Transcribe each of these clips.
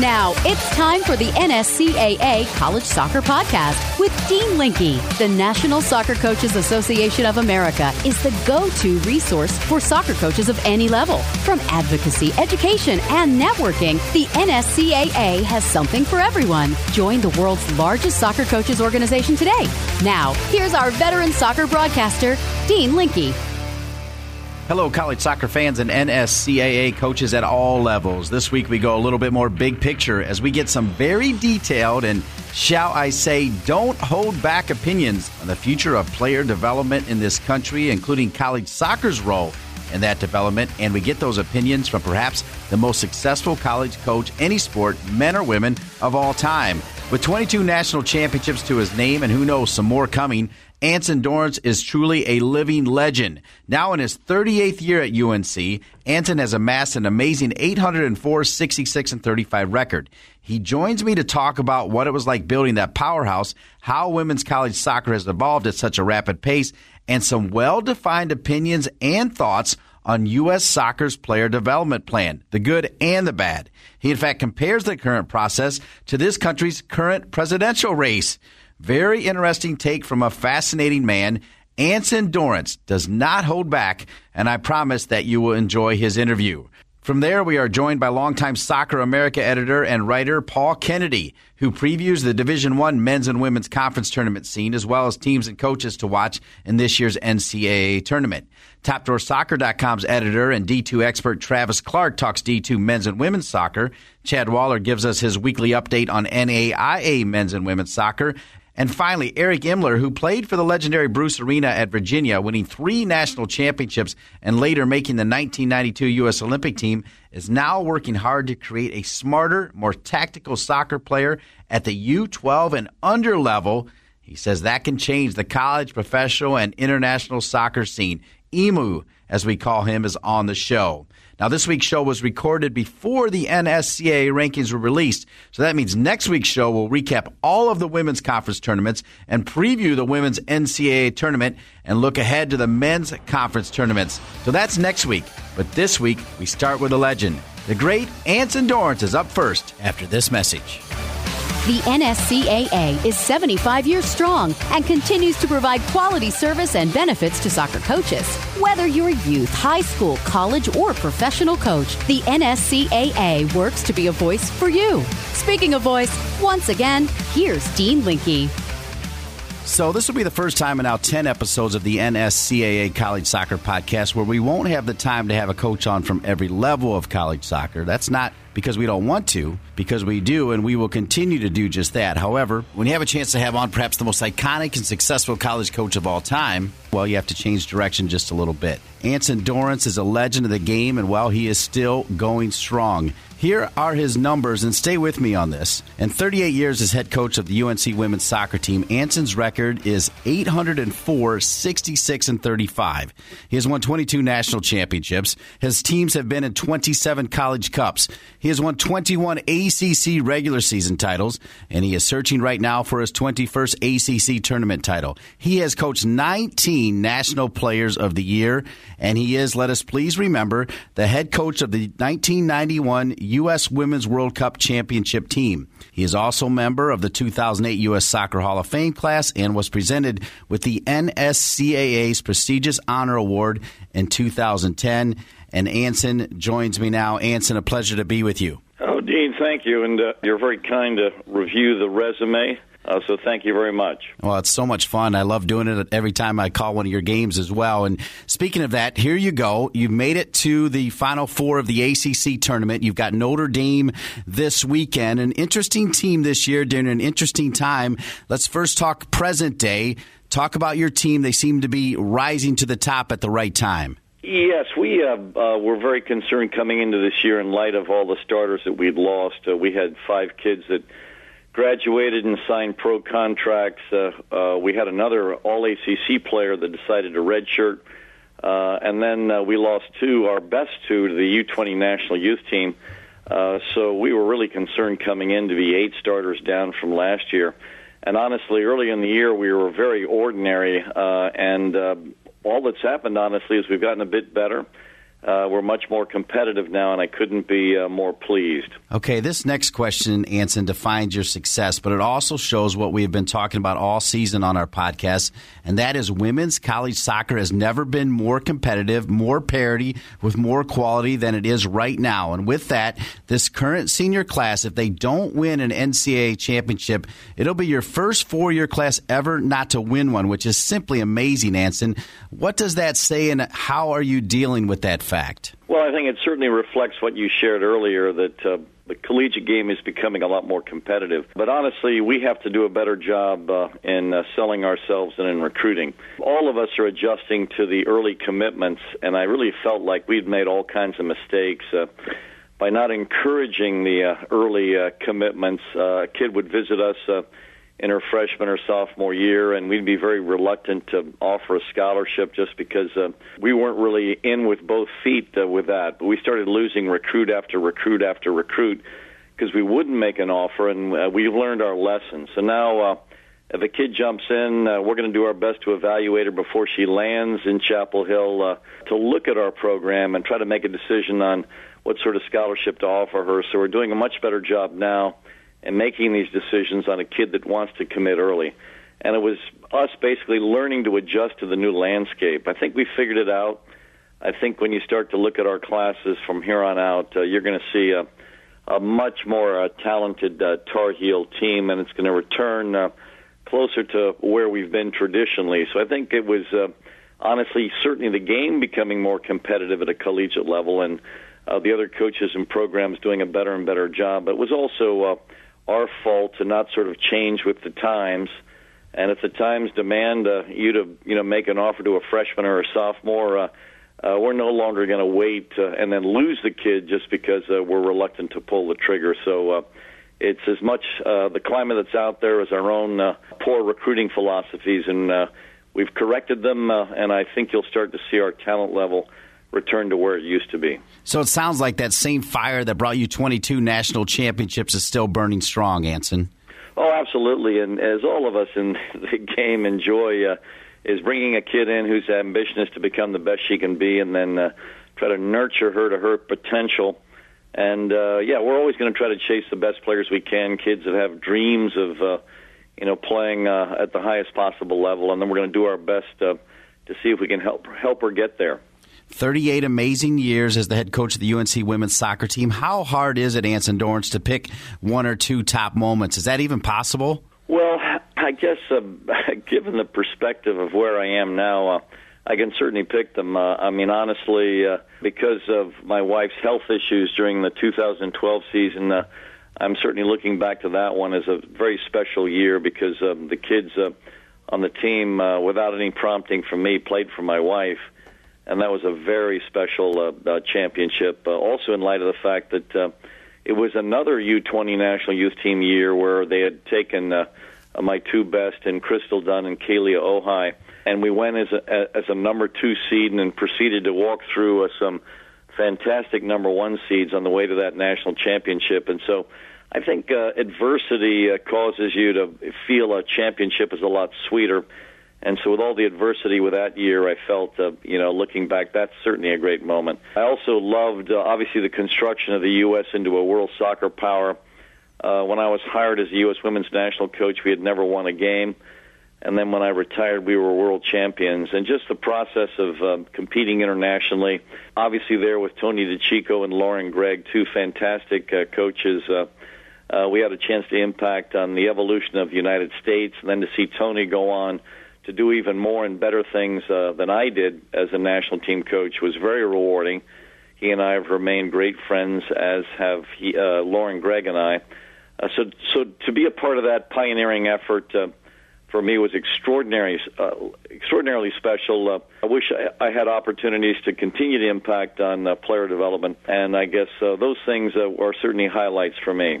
Now it's time for the NSCAA College Soccer Podcast with Dean Linke. The National Soccer Coaches Association of America is the go-to resource for soccer coaches of any level. From advocacy, education, and networking, the NSCAA has something for everyone. Join the world's largest soccer coaches organization today. Now, here's our veteran soccer broadcaster, Dean Linke. Hello, college soccer fans and NSCAA coaches at all levels. This week we go a little bit more big picture as we get some very detailed and, shall I say, don't hold back opinions on the future of player development in this country, including college soccer's role in that development. And we get those opinions from perhaps the most successful college coach, any sport, men or women, of all time. With 22 national championships to his name and who knows, some more coming, Anson Dorrance is truly a living legend. Now in his 38th year at UNC, Anson has amassed an amazing 804, 66, and 35 record. He joins me to talk about what it was like building that powerhouse, how women's college soccer has evolved at such a rapid pace, and some well defined opinions and thoughts on U.S. soccer's player development plan, the good and the bad. He, in fact, compares the current process to this country's current presidential race. Very interesting take from a fascinating man. Anson Dorrance does not hold back, and I promise that you will enjoy his interview. From there, we are joined by longtime Soccer America editor and writer Paul Kennedy, who previews the Division One men's and women's conference tournament scene, as well as teams and coaches to watch in this year's NCAA tournament. TopDrawerSoccer.com's editor and D2 expert Travis Clark talks D2 men's and women's soccer. Chad Waller gives us his weekly update on NAIA men's and women's soccer. And finally, Erik Imler, who played for the legendary Bruce Arena at Virginia, winning three national championships and later making the 1992 U.S. Olympic team, is now working hard to create a smarter, more tactical soccer player at the U12 and under level. He says that can change the college, professional, and international soccer scene. Emu, as we call him, is on the show. Now, this week's show was recorded before the NSCAA rankings were released. So that means next week's show will recap all of the women's conference tournaments and preview the women's NCAA tournament and look ahead to the men's conference tournaments. So that's next week. But this week, we start with a legend. The great Anson Dorrance is up first after this message. The NSCAA is 75 years strong and continues to provide quality service and benefits to soccer coaches. Whether you're a youth, high school, college, or professional coach, the NSCAA works to be a voice for you. Speaking of voice, once again, here's Dean Linke. So, this will be the first time in now 10 episodes of the NSCAA College Soccer Podcast where we won't have the time to have a coach on from every level of college soccer. That's not because we don't want to, because we do, and we will continue to do just that. However, when you have a chance to have on perhaps the most iconic and successful college coach of all time, well, you have to change direction just a little bit. Anson Dorrance is a legend of the game, and while he is still going strong, here are his numbers, and stay with me on this. In 38 years as head coach of the UNC women's soccer team, Anson's record is 804, 66, and 35. He has won 22 national championships. His teams have been in 27 college cups. He has won 21 ACC regular season titles, and he is searching right now for his 21st ACC tournament title. He has coached 19 National Players of the Year, and he is, let us please remember, the head coach of the 1991 U.S. Women's World Cup Championship team. He is also a member of the 2008 U.S. Soccer Hall of Fame class and was presented with the NSCAA's prestigious Honor Award in 2010. And Anson joins me now. Anson, a pleasure to be with you. Oh, Dean, thank you. And uh, you're very kind to review the resume. Uh, so thank you very much. Well, it's so much fun. I love doing it every time I call one of your games as well. And speaking of that, here you go. You've made it to the final four of the ACC tournament. You've got Notre Dame this weekend. An interesting team this year during an interesting time. Let's first talk present day. Talk about your team. They seem to be rising to the top at the right time. Yes, we uh, uh, were very concerned coming into this year in light of all the starters that we'd lost. Uh, we had five kids that graduated and signed pro contracts. Uh, uh, we had another All ACC player that decided to redshirt, uh, and then uh, we lost two, our best two, to the U20 national youth team. Uh, so we were really concerned coming in to be eight starters down from last year. And honestly, early in the year, we were very ordinary, uh, and uh, all that's happened, honestly, is we've gotten a bit better. Uh, we're much more competitive now, and I couldn't be uh, more pleased. Okay, this next question, Anson, defines your success, but it also shows what we have been talking about all season on our podcast, and that is women's college soccer has never been more competitive, more parity, with more quality than it is right now. And with that, this current senior class, if they don't win an NCAA championship, it'll be your first four year class ever not to win one, which is simply amazing, Anson. What does that say, and how are you dealing with that? Fact? Well, I think it certainly reflects what you shared earlier that uh, the collegiate game is becoming a lot more competitive. But honestly, we have to do a better job uh, in uh, selling ourselves and in recruiting. All of us are adjusting to the early commitments, and I really felt like we'd made all kinds of mistakes. Uh, by not encouraging the uh, early uh, commitments, uh, a kid would visit us uh, in her freshman or sophomore year, and we'd be very reluctant to offer a scholarship just because uh, we weren't really in with both feet uh, with that. But we started losing recruit after recruit after recruit because we wouldn't make an offer, and uh, we've learned our lesson. So now. Uh, if a kid jumps in, uh, we're going to do our best to evaluate her before she lands in Chapel Hill uh, to look at our program and try to make a decision on what sort of scholarship to offer her. So we're doing a much better job now and making these decisions on a kid that wants to commit early. And it was us basically learning to adjust to the new landscape. I think we figured it out. I think when you start to look at our classes from here on out, uh, you're going to see a, a much more uh, talented uh, Tar Heel team, and it's going to return uh, closer to where we've been traditionally. So I think it was uh, honestly certainly the game becoming more competitive at a collegiate level, and uh, the other coaches and programs doing a better and better job. But it was also uh, our fault to not sort of change with the times. And if the times demand uh, you to, you know, make an offer to a freshman or a sophomore, uh, uh, we're no longer going to wait uh, and then lose the kid just because uh, we're reluctant to pull the trigger. So uh, it's as much uh, the climate that's out there as our own uh, poor recruiting philosophies, and uh, we've corrected them. Uh, and I think you'll start to see our talent level return to where it used to be. So it sounds like that same fire that brought you 22 national championships is still burning strong, Anson. Oh, absolutely. And as all of us in the game enjoy, uh, is bringing a kid in whose ambition is to become the best she can be, and then uh, try to nurture her to her potential. And uh, yeah, we're always going to try to chase the best players we can. Kids that have dreams of, uh, you know, playing uh, at the highest possible level, and then we're going to do our best uh, to see if we can help help her get there. 38 amazing years as the head coach of the UNC women's soccer team. How hard is it, Anson Dorrance, to pick one or two top moments? Is that even possible? Well, I guess uh, given the perspective of where I am now, uh, I can certainly pick them. Uh, I mean, honestly, uh, because of my wife's health issues during the 2012 season, uh, I'm certainly looking back to that one as a very special year because um, the kids uh, on the team, uh, without any prompting from me, played for my wife and that was a very special uh, uh, championship. Uh, also, in light of the fact that uh, it was another U20 national youth team year where they had taken uh, my two best in Crystal Dunn and Kealia Ohai, and we went as a, as a number two seed and proceeded to walk through uh, some fantastic number one seeds on the way to that national championship. And so, I think uh, adversity uh, causes you to feel a championship is a lot sweeter and so, with all the adversity with that year, I felt, uh, you know, looking back, that's certainly a great moment. I also loved, uh, obviously, the construction of the U.S. into a world soccer power. Uh, when I was hired as the U.S. women's national coach, we had never won a game. And then when I retired, we were world champions. And just the process of uh, competing internationally, obviously, there with Tony DiCicco and Lauren Gregg, two fantastic uh, coaches. Uh, uh, we had a chance to impact on the evolution of the United States, and then to see Tony go on to do even more and better things uh, than I did as a national team coach was very rewarding. He and I have remained great friends, as have he, uh, Lauren Gregg and I. Uh, so, so to be a part of that pioneering effort uh, for me was extraordinary, uh, extraordinarily special. Uh, I wish I, I had opportunities to continue to impact on uh, player development, and I guess uh, those things uh, are certainly highlights for me.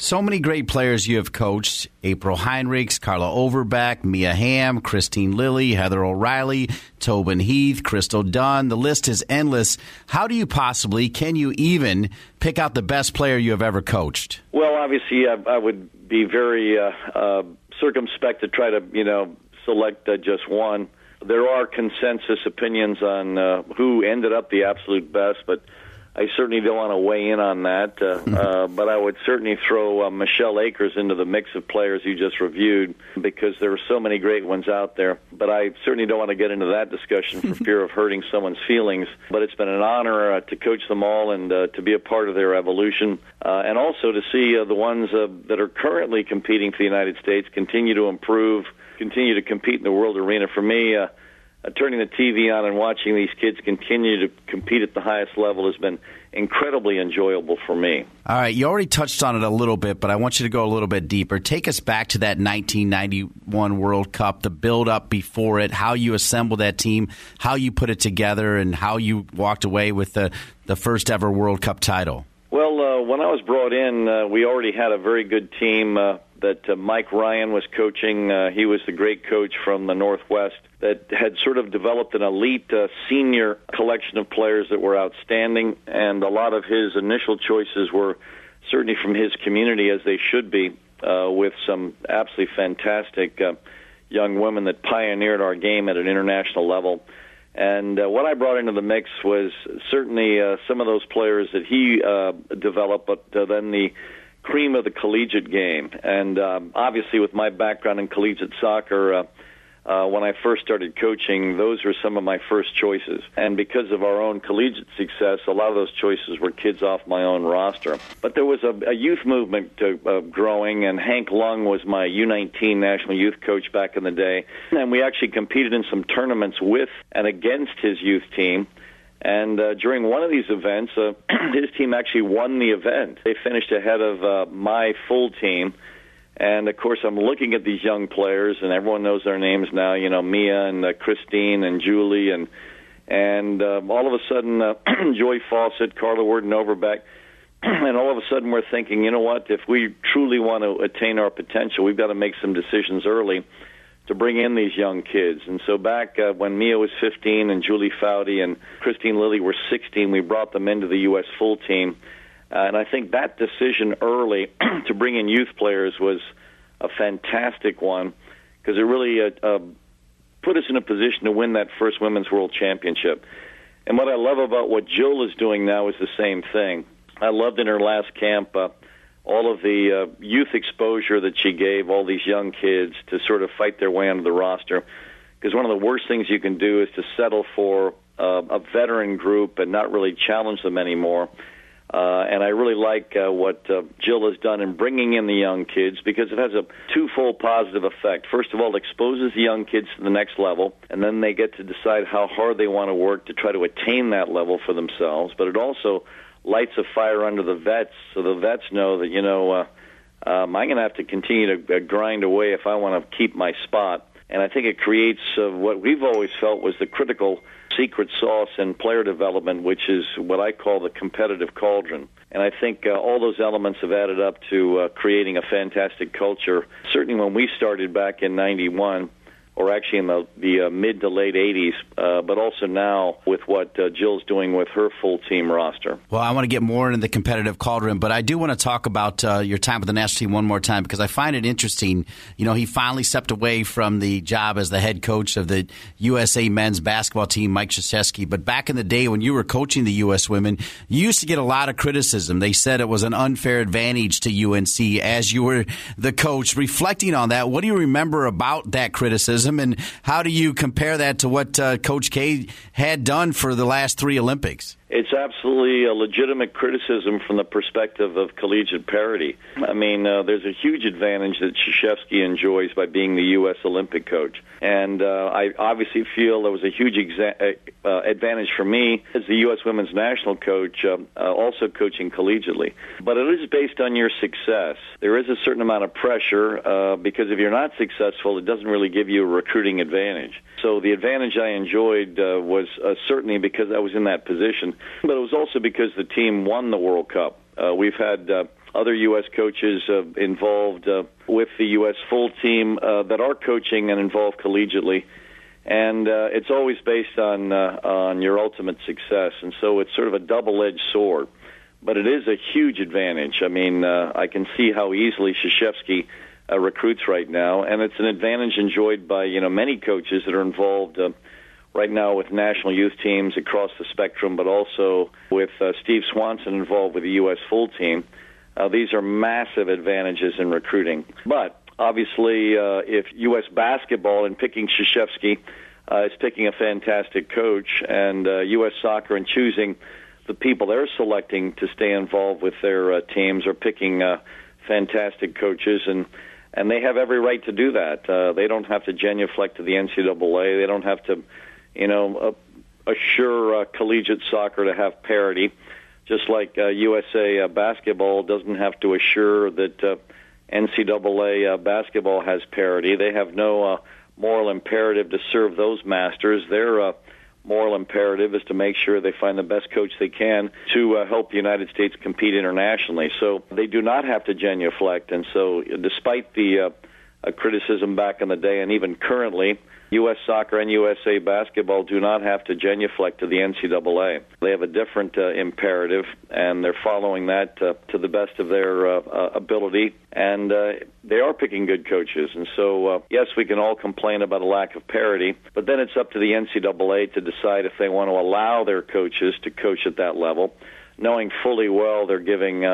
So many great players you have coached April Heinrichs, Carla Overbeck, Mia Hamm, Kristine Lilly, Heather O'Reilly, Tobin Heath, Crystal Dunn. The list is endless. How do you possibly, can you even pick out the best player you have ever coached? Well, obviously, I, I would be very uh, uh, circumspect to try to, you know, select uh, just one. there are consensus opinions on uh, who ended up the absolute best, but I certainly don't want to weigh in on that, uh, mm-hmm. uh, but I would certainly throw uh, Michelle Akers into the mix of players you just reviewed because there are so many great ones out there. But I certainly don't want to get into that discussion for fear of hurting someone's feelings. But it's been an honor uh, to coach them all and uh, to be a part of their evolution, uh, and also to see uh, the ones uh, that are currently competing for the United States continue to improve, continue to compete in the world arena. For me. Uh, turning the TV on and watching these kids continue to compete at the highest level has been incredibly enjoyable for me. All right, you already touched on it a little bit, but I want you to go a little bit deeper. Take us back to that 1991 World Cup, the build up before it, how you assembled that team, how you put it together, and how you walked away with the, the first ever World Cup title. Well, uh, when I was brought in, uh, we already had a very good team uh, that uh, Mike Ryan was coaching. Uh, he was the great coach from the Northwest that had sort of developed an elite uh, senior collection of players that were outstanding, and a lot of his initial choices were certainly from his community, as they should be, uh, with some absolutely fantastic uh, young women that pioneered our game at an international level. And uh, what I brought into the mix was certainly uh, some of those players that he uh, developed, but uh, then the cream of the collegiate game. And um, obviously, with my background in collegiate soccer, uh, uh, when I first started coaching, those were some of my first choices. And because of our own collegiate success, a lot of those choices were kids off my own roster. But there was a, a youth movement to, uh, growing, and Hank Lung was my U19 national youth coach back in the day. And we actually competed in some tournaments with and against his youth team. And uh, during one of these events, uh, his team actually won the event. They finished ahead of uh, my full team. And of course, I'm looking at these young players, and everyone knows their names now. You know, Mia and uh, Christine and Julie, and and uh, all of a sudden, uh, Joy Fawcett, Carla Worden Overbeck, and all of a sudden, we're thinking, you know what? If we truly want to attain our potential, we've got to make some decisions early to bring in these young kids. And so back uh, when Mia was 15 and Julie Foudy and Kristine Lilly were 16, we brought them into the U.S. full team. Uh, and I think that decision early to bring in youth players was a fantastic one because it really uh, uh, put us in a position to win that first Women's World Championship. And what I love about what Jill is doing now is the same thing. I loved in her last camp uh, all of the uh, youth exposure that she gave all these young kids to sort of fight their way onto the roster. Because one of the worst things you can do is to settle for uh, a veteran group and not really challenge them anymore. Uh, and I really like uh, what uh, Jill has done in bringing in the young kids because it has a twofold positive effect. First of all, it exposes the young kids to the next level, and then they get to decide how hard they want to work to try to attain that level for themselves. But it also lights a fire under the vets, so the vets know that you know uh, um, I'm going to have to continue to uh, grind away if I want to keep my spot. And I think it creates uh, what we've always felt was the critical secret sauce in player development, which is what I call the competitive cauldron. And I think uh, all those elements have added up to uh, creating a fantastic culture. Certainly, when we started back in '91, or actually in the, the uh, mid to late 80s, uh, but also now with what uh, Jill's doing with her full team roster. Well, I want to get more into the competitive cauldron, but I do want to talk about uh, your time with the national team one more time because I find it interesting. You know, he finally stepped away from the job as the head coach of the USA men's basketball team, Mike Krzyzewski. But back in the day when you were coaching the U.S. women, you used to get a lot of criticism. They said it was an unfair advantage to UNC as you were the coach. Reflecting on that, what do you remember about that criticism? Criticism, and how do you compare that to what uh, Coach K had done for the last three Olympics? It's absolutely a legitimate criticism from the perspective of collegiate parity. I mean, uh, there's a huge advantage that Krzyzewski enjoys by being the U.S. Olympic coach. And uh, I obviously feel there was a huge exa- uh, uh advantage for me as the U.S. women's national coach, uh, uh, also coaching collegiately. But it is based on your success. There is a certain amount of pressure uh, because if you're not successful, it doesn't really give you a recruiting advantage. So the advantage I enjoyed uh, was uh, certainly because I was in that position, but it was also because the team won the World Cup. Uh, we've had uh, other U.S. coaches uh, involved uh, with the U.S. full team uh, that are coaching and involved collegiately, and uh, it's always based on uh, on your ultimate success, and so it's sort of a double-edged sword. But it is a huge advantage. I mean, uh, I can see how easily Krzyzewski uh, recruits right now, and it's an advantage enjoyed by you know many coaches that are involved. Uh, right now with national youth teams across the spectrum, but also with uh, Steve Swanson involved with the U.S. full team. Uh, these are massive advantages in recruiting. But obviously, uh, if U.S. basketball and picking Krzyzewski uh, is picking a fantastic coach, and uh, U.S. soccer and choosing the people they're selecting to stay involved with their uh, teams are picking uh, fantastic coaches and and they have every right to do that. Uh, they don't have to genuflect to the NCAA. They don't have to, you know, uh, assure uh, collegiate soccer to have parity, just like uh, USA uh, basketball doesn't have to assure that uh, NCAA uh, basketball has parity. They have no uh, moral imperative to serve those masters. Their uh, moral imperative is to make sure they find the best coach they can to uh, help the United States compete internationally. So they do not have to genuflect. And so, despite the uh, uh, criticism back in the day and even currently, U.S. soccer and USA basketball do not have to genuflect to the NCAA. They have a different uh, imperative, and they're following that uh, to the best of their uh, uh, ability. And uh, they are picking good coaches. And so, uh, yes, we can all complain about a lack of parity, but then it's up to the NCAA to decide if they want to allow their coaches to coach at that level, knowing fully well they're giving.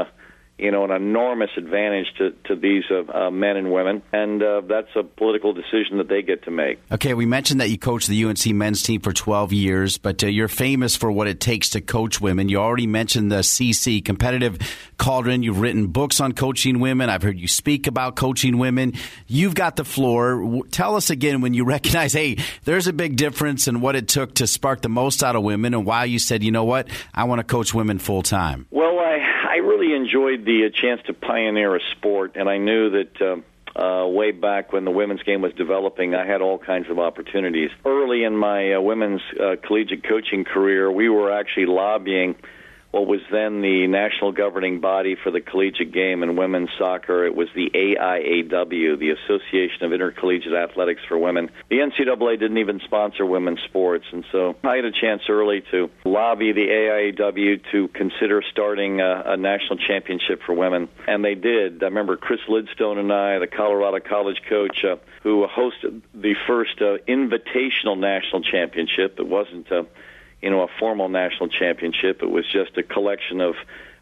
You know, an enormous advantage to, to these uh, uh, men and women, and uh, that's a political decision that they get to make. Okay, we mentioned that you coached the UNC men's team for 12 years, but uh, you're famous for what it takes to coach women. You already mentioned the CC, Competitive Cauldron. You've written books on coaching women. I've heard you speak about coaching women. You've got the floor. Tell us again when you recognize, hey, there's a big difference in what it took to spark the most out of women and why you said, you know what, I want to coach women full time. Well, I really enjoyed the uh, chance to pioneer a sport, and I knew that. Uh, uh, way back when the women's game was developing, I had all kinds of opportunities. Early in my uh, women's uh, collegiate coaching career, we were actually lobbying what was then the national governing body for the collegiate game in women's soccer. It was the AIAW, the Association of Intercollegiate Athletics for Women. The NCAA didn't even sponsor women's sports, and so I had a chance early to lobby the AIAW to consider starting a, a national championship for women, and they did. I remember Chris Lidstone and I, the Colorado College coach, uh, who hosted the first uh, invitational national championship. It wasn't. Uh, you know, a formal national championship. It was just a collection of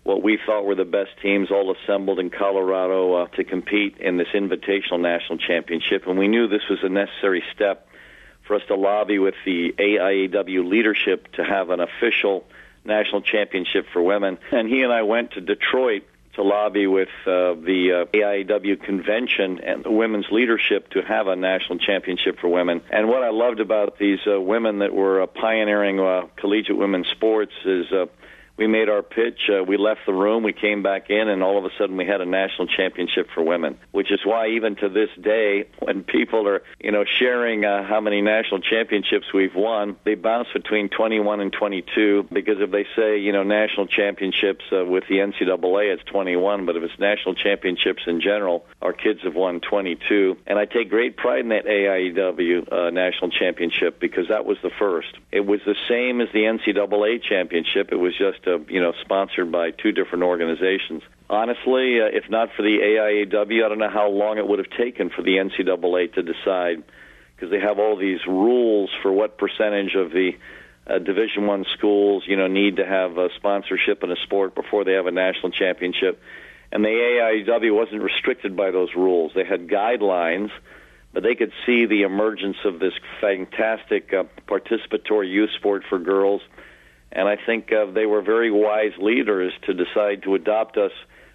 what we thought were the best teams all assembled in Colorado uh, to compete in this invitational national championship. And we knew this was a necessary step for us to lobby with the AIAW leadership to have an official national championship for women. And he and I went to Detroit to lobby with uh, the uh, AIAW convention and the women's leadership to have a national championship for women. And what I loved about these uh, women that were uh, pioneering uh, collegiate women's sports is uh, we made our pitch. Uh, we left the room. We came back in, and all of a sudden, we had a national championship for women. Which is why, even to this day, when people are, you know, sharing uh, how many national championships we've won, they bounce between 21 and 22. Because if they say, you know, national championships uh, with the NCAA, it's 21. But if it's national championships in general, our kids have won 22. And I take great pride in that AIAW uh, national championship because that was the first. It was the same as the NCAA championship. It was just uh, you know sponsored by two different organizations. Honestly, uh, if not for the AIAW, I don't know how long it would have taken for the NCAA to decide because they have all these rules for what percentage of the uh, Division One schools you know need to have a sponsorship in a sport before they have a national championship. And the AIAW wasn't restricted by those rules. They had guidelines but they could see the emergence of this fantastic uh, participatory youth sport for girls and I think uh, they were very wise leaders to decide to adopt us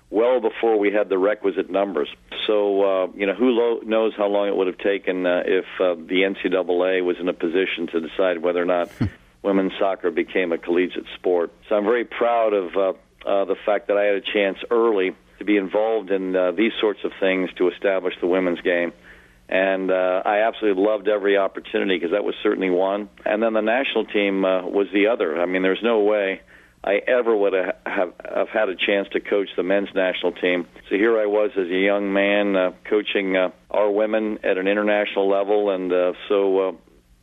well before we had the requisite numbers. So, uh, you know, who lo- knows how long it would have taken uh, if uh, the NCAA was in a position to decide whether or not women's soccer became a collegiate sport. So I'm very proud of uh, uh, the fact that I had a chance early to be involved in uh, these sorts of things to establish the women's game and uh, I absolutely loved every opportunity because that was certainly one. And then the national team uh, was the other. I mean, there's no way I ever would have, have, have had a chance to coach the men's national team. So here I was as a young man uh, coaching uh, our women at an international level, and uh, so uh,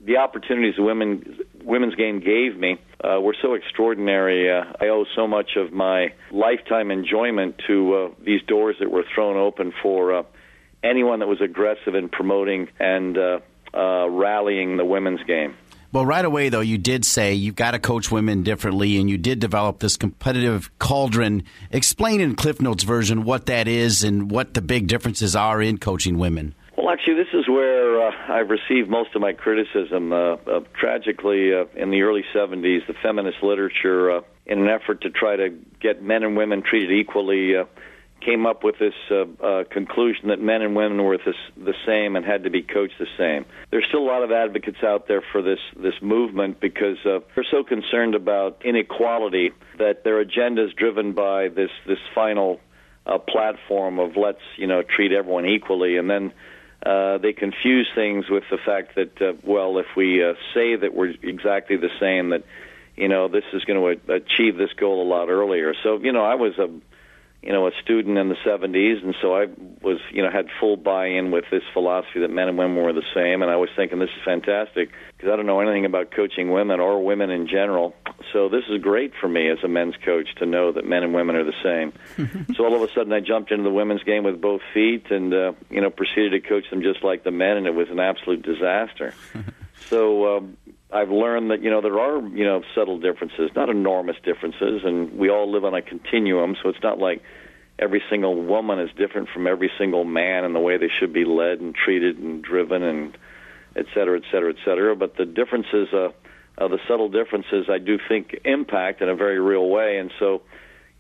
the opportunities the women women's game gave me uh, were so extraordinary. Uh, I owe so much of my lifetime enjoyment to uh, these doors that were thrown open for. Uh, anyone that was aggressive in promoting and uh, uh, rallying the women's game. Well, right away, though, you did say you've got to coach women differently, and you did develop this competitive cauldron. Explain in Cliff Notes version what that is and what the big differences are in coaching women. Well, actually, this is where uh, I've received most of my criticism. Uh, uh, tragically, uh, in the early 70s, the feminist literature, uh, in an effort to try to get men and women treated equally, uh, came up with this uh, uh, conclusion that men and women were this, the same and had to be coached the same. There's still a lot of advocates out there for this this movement because uh, they're so concerned about inequality that their agenda is driven by this this final uh, platform of let's you know treat everyone equally, and then uh, they confuse things with the fact that uh, well, if we uh, say that we're exactly the same, that you know this is going to achieve this goal a lot earlier. So you know, I was a you know, a student in the 70s, and so I was, you know, had full buy-in with this philosophy that men and women were the same, and I was thinking this is fantastic because I don't know anything about coaching women or women in general. So this is great for me as a men's coach to know that men and women are the same. so all of a sudden, I jumped into the women's game with both feet, and uh, you know, proceeded to coach them just like the men, and it was an absolute disaster. so. Um, I've learned that you know there are you know subtle differences, not enormous differences, and we all live on a continuum. So it's not like every single woman is different from every single man in the way they should be led and treated and driven and et cetera, et cetera, et cetera. But the differences, uh, uh, the subtle differences, I do think impact in a very real way. And so,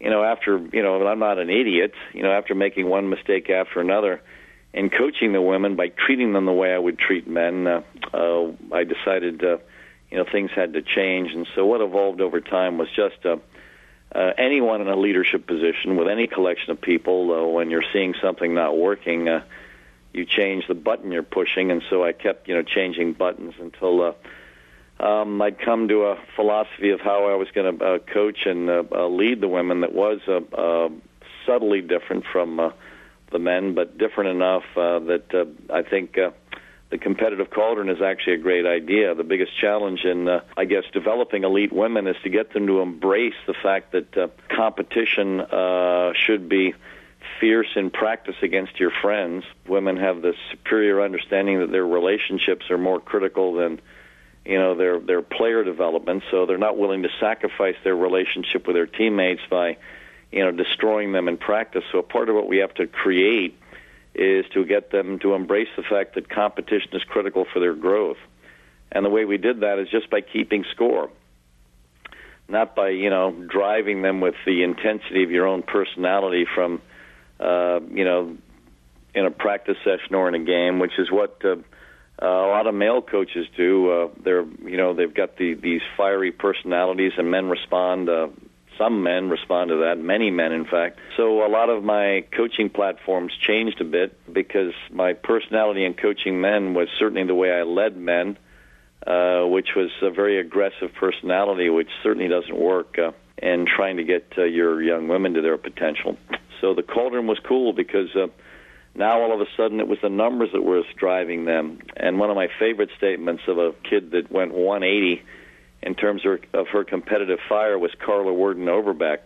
you know, after you know, I'm not an idiot. You know, after making one mistake after another and coaching the women by treating them the way I would treat men, uh, uh, I decided. Uh, you know things had to change, and so what evolved over time was just uh, uh, anyone in a leadership position with any collection of people. Uh, when you're seeing something not working, uh, you change the button you're pushing, and so I kept you know changing buttons until. Uh, um, I'd come to a philosophy of how I was going to uh, coach and uh, uh, lead the women that was uh, uh, subtly different from uh, the men, but different enough uh, that uh, I think uh, the competitive cauldron is actually a great idea. The biggest challenge in, uh, I guess, developing elite women is to get them to embrace the fact that uh, competition uh, should be fierce in practice against your friends. Women have the superior understanding that their relationships are more critical than you know their their player development so they're not willing to sacrifice their relationship with their teammates by you know destroying them in practice so part of what we have to create is to get them to embrace the fact that competition is critical for their growth. And the way we did that is just by keeping score, not by you know driving them with the intensity of your own personality from uh, you know in a practice session or in a game, which is what uh, uh, a lot of male coaches do. Uh, they're you know they've got the, these fiery personalities, and men respond uh, some men respond to that, many men, in fact. So a lot of my coaching platforms changed a bit because my personality in coaching men was certainly the way I led men, uh, which was a very aggressive personality, which certainly doesn't work uh, in trying to get uh, your young women to their potential. So the cauldron was cool because uh, now all of a sudden it was the numbers that were driving them. And one of my favorite statements of a kid that went 180 in terms of her competitive fire was Carla Worden Overbeck.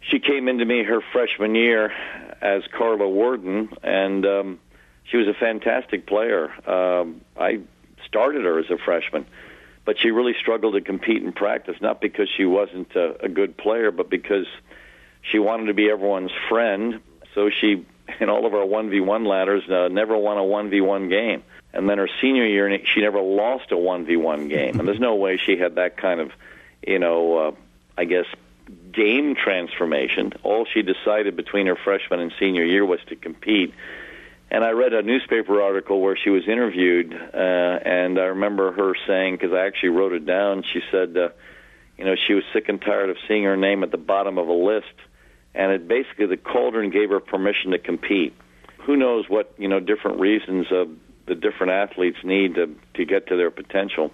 She came into me her freshman year as Carla Worden, and um, she was a fantastic player. Um, I started her as a freshman, but she really struggled to compete in practice, not because she wasn't a, a good player, but because she wanted to be everyone's friend. So she, in all of our 1v1 ladders, uh, never won a 1v1 game. And then her senior year, she never lost a one v one game. And there's no way she had that kind of, you know, uh, I guess, game transformation. All she decided between her freshman and senior year was to compete. And I read a newspaper article where she was interviewed, uh, and I remember her saying, because I actually wrote it down, she said, uh, you know, she was sick and tired of seeing her name at the bottom of a list, and it basically the cauldron gave her permission to compete. Who knows what you know different reasons uh, the different athletes need to, to get to their potential.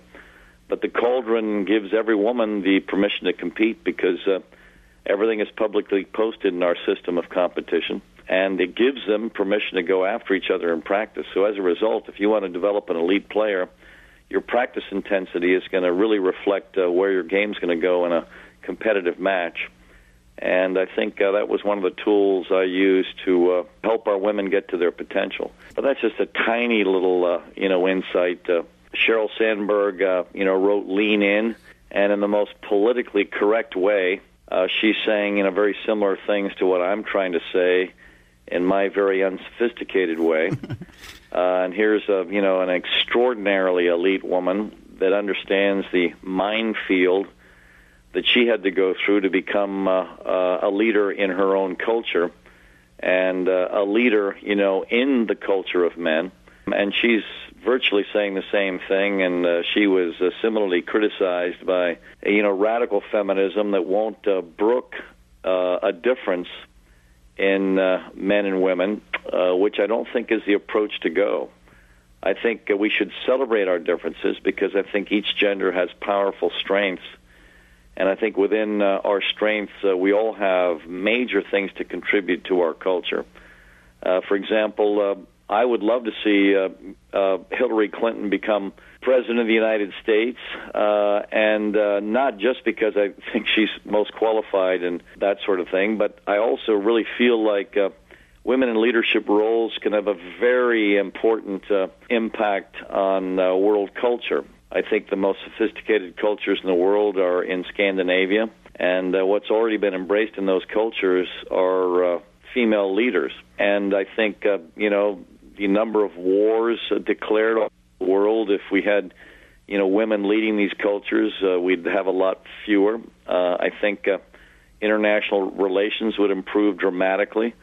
But the cauldron gives every woman the permission to compete because uh, everything is publicly posted in our system of competition, and it gives them permission to go after each other in practice. So as a result, if you want to develop an elite player, your practice intensity is going to really reflect uh, where your game's going to go in a competitive match. And I think uh, that was one of the tools I used to uh, help our women get to their potential. But that's just a tiny little, uh, you know, insight. Uh, Sheryl Sandberg, uh, you know, wrote "Lean In," and in the most politically correct way, uh, she's saying, you know, very similar things to what I'm trying to say in my very unsophisticated way. uh, and here's a, you know, an extraordinarily elite woman that understands the minefield that she had to go through to become uh, uh, a leader in her own culture and uh, a leader, you know, in the culture of men. And she's virtually saying the same thing, and uh, she was uh, similarly criticized by, you know, radical feminism that won't uh, brook uh, a difference in uh, men and women, uh, which I don't think is the approach to go. I think uh, we should celebrate our differences because I think each gender has powerful strengths. And I think within uh, our strengths, uh, we all have major things to contribute to our culture. Uh, for example, uh, I would love to see uh, uh, Hillary Clinton become president of the United States, and not just because I think she's most qualified and that sort of thing, but I also really feel like women in leadership roles can have a very important impact on world culture. I think the most sophisticated cultures in the world are in Scandinavia, and uh, what's already been embraced in those cultures are uh, female leaders. And I think, uh, you know, the number of wars declared all the world, if we had, you know, women leading these cultures, uh, we'd have a lot fewer. Uh, I think uh, international relations would improve dramatically.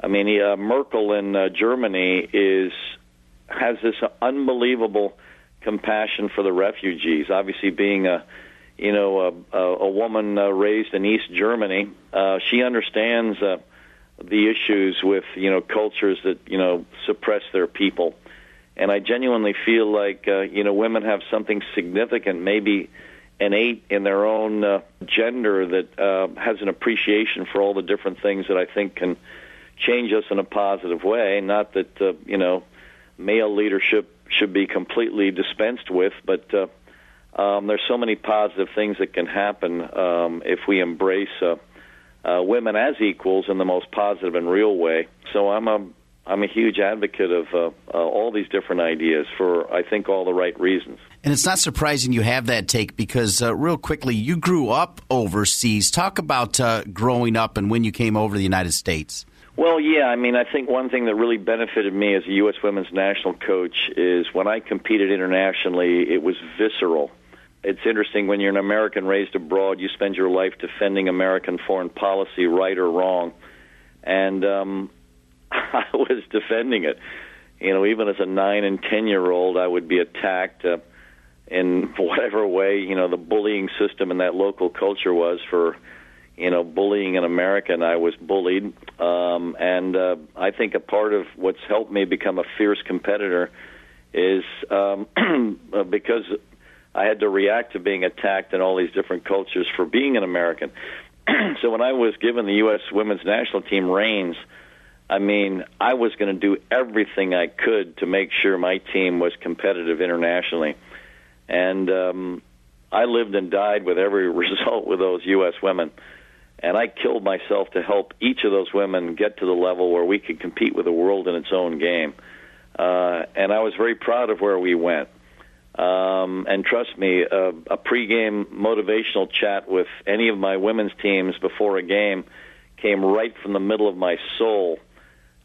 I mean, uh, Merkel in uh, Germany is has this unbelievable compassion for the refugees. Obviously, being a you know a, a, woman uh, raised in East Germany, uh, she understands uh, the issues with you know cultures that you know suppress their people. And I genuinely feel like you know women have something significant, maybe innate in their own uh, gender that uh, has an appreciation for all the different things that I think can change us in a positive way. Not that uh, you know male leadership should be completely dispensed with, but uh, um, there's so many positive things that can happen um, if we embrace uh, uh, women as equals in the most positive and real way. So I'm a I'm a huge advocate of uh, uh, all these different ideas for I think all the right reasons. And it's not surprising you have that take because, uh, real quickly, you grew up overseas. Talk about uh, growing up and when you came over to the United States. Well, yeah, I mean, I think one thing that really benefited me as a U.S. women's national coach is when I competed internationally, it was visceral. It's interesting when you're an American raised abroad, you spend your life defending American foreign policy, right or wrong. And um, I was defending it. You know, even as a nine and ten year old, I would be attacked uh, in whatever way you know the bullying system in that local culture was for you know, bullying in America, and I was bullied. Um, and uh, I think a part of what's helped me become a fierce competitor is um, because I had to react to being attacked in all these different cultures for being an American. so when I was given the U.S. women's national team reins, I mean, I was going to do everything I could to make sure my team was competitive internationally. And um, I lived and died with every result with those U.S. women and I killed myself to help each of those women get to the level where we could compete with the world in its own game. Uh, and I was very proud of where we went. Um, and trust me, uh, a pregame motivational chat with any of my women's teams before a game came right from the middle of my soul.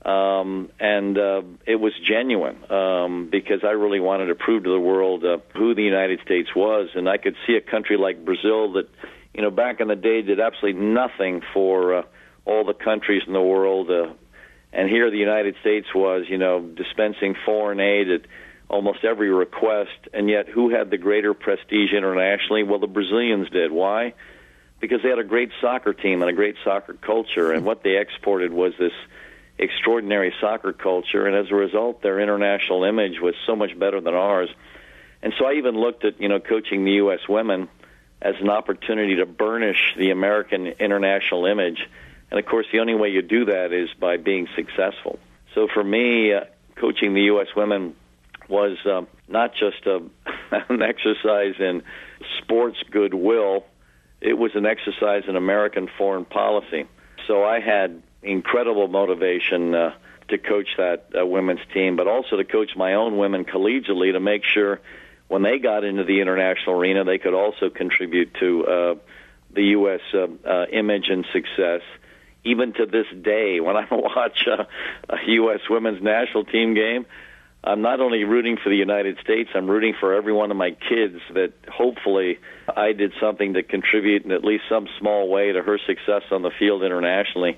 Um, and uh, it was genuine um, because I really wanted to prove to the world uh, who the United States was. And I could see a country like Brazil that you know, back in the day, did absolutely nothing for uh, all the countries in the world. Uh, and here, the United States was, you know, dispensing foreign aid at almost every request. And yet, who had the greater prestige internationally? Well, the Brazilians did. Why? Because they had a great soccer team and a great soccer culture, and what they exported was this extraordinary soccer culture. And as a result, their international image was so much better than ours. And so I even looked at, you know, coaching the U.S. women as an opportunity to burnish the American international image. And of course, the only way you do that is by being successful. So for me, uh, coaching the U.S. women was um, not just a, an exercise in sports goodwill. it was an exercise in American foreign policy. So I had incredible motivation uh, to coach that uh, women's team, but also to coach my own women collegiately to make sure when they got into the international arena, they could also contribute to uh, the U.S. Uh, uh, image and success. Even to this day, when I watch uh, a U.S. women's national team game, I'm not only rooting for the United States, I'm rooting for every one of my kids that hopefully I did something to contribute in at least some small way to her success on the field internationally.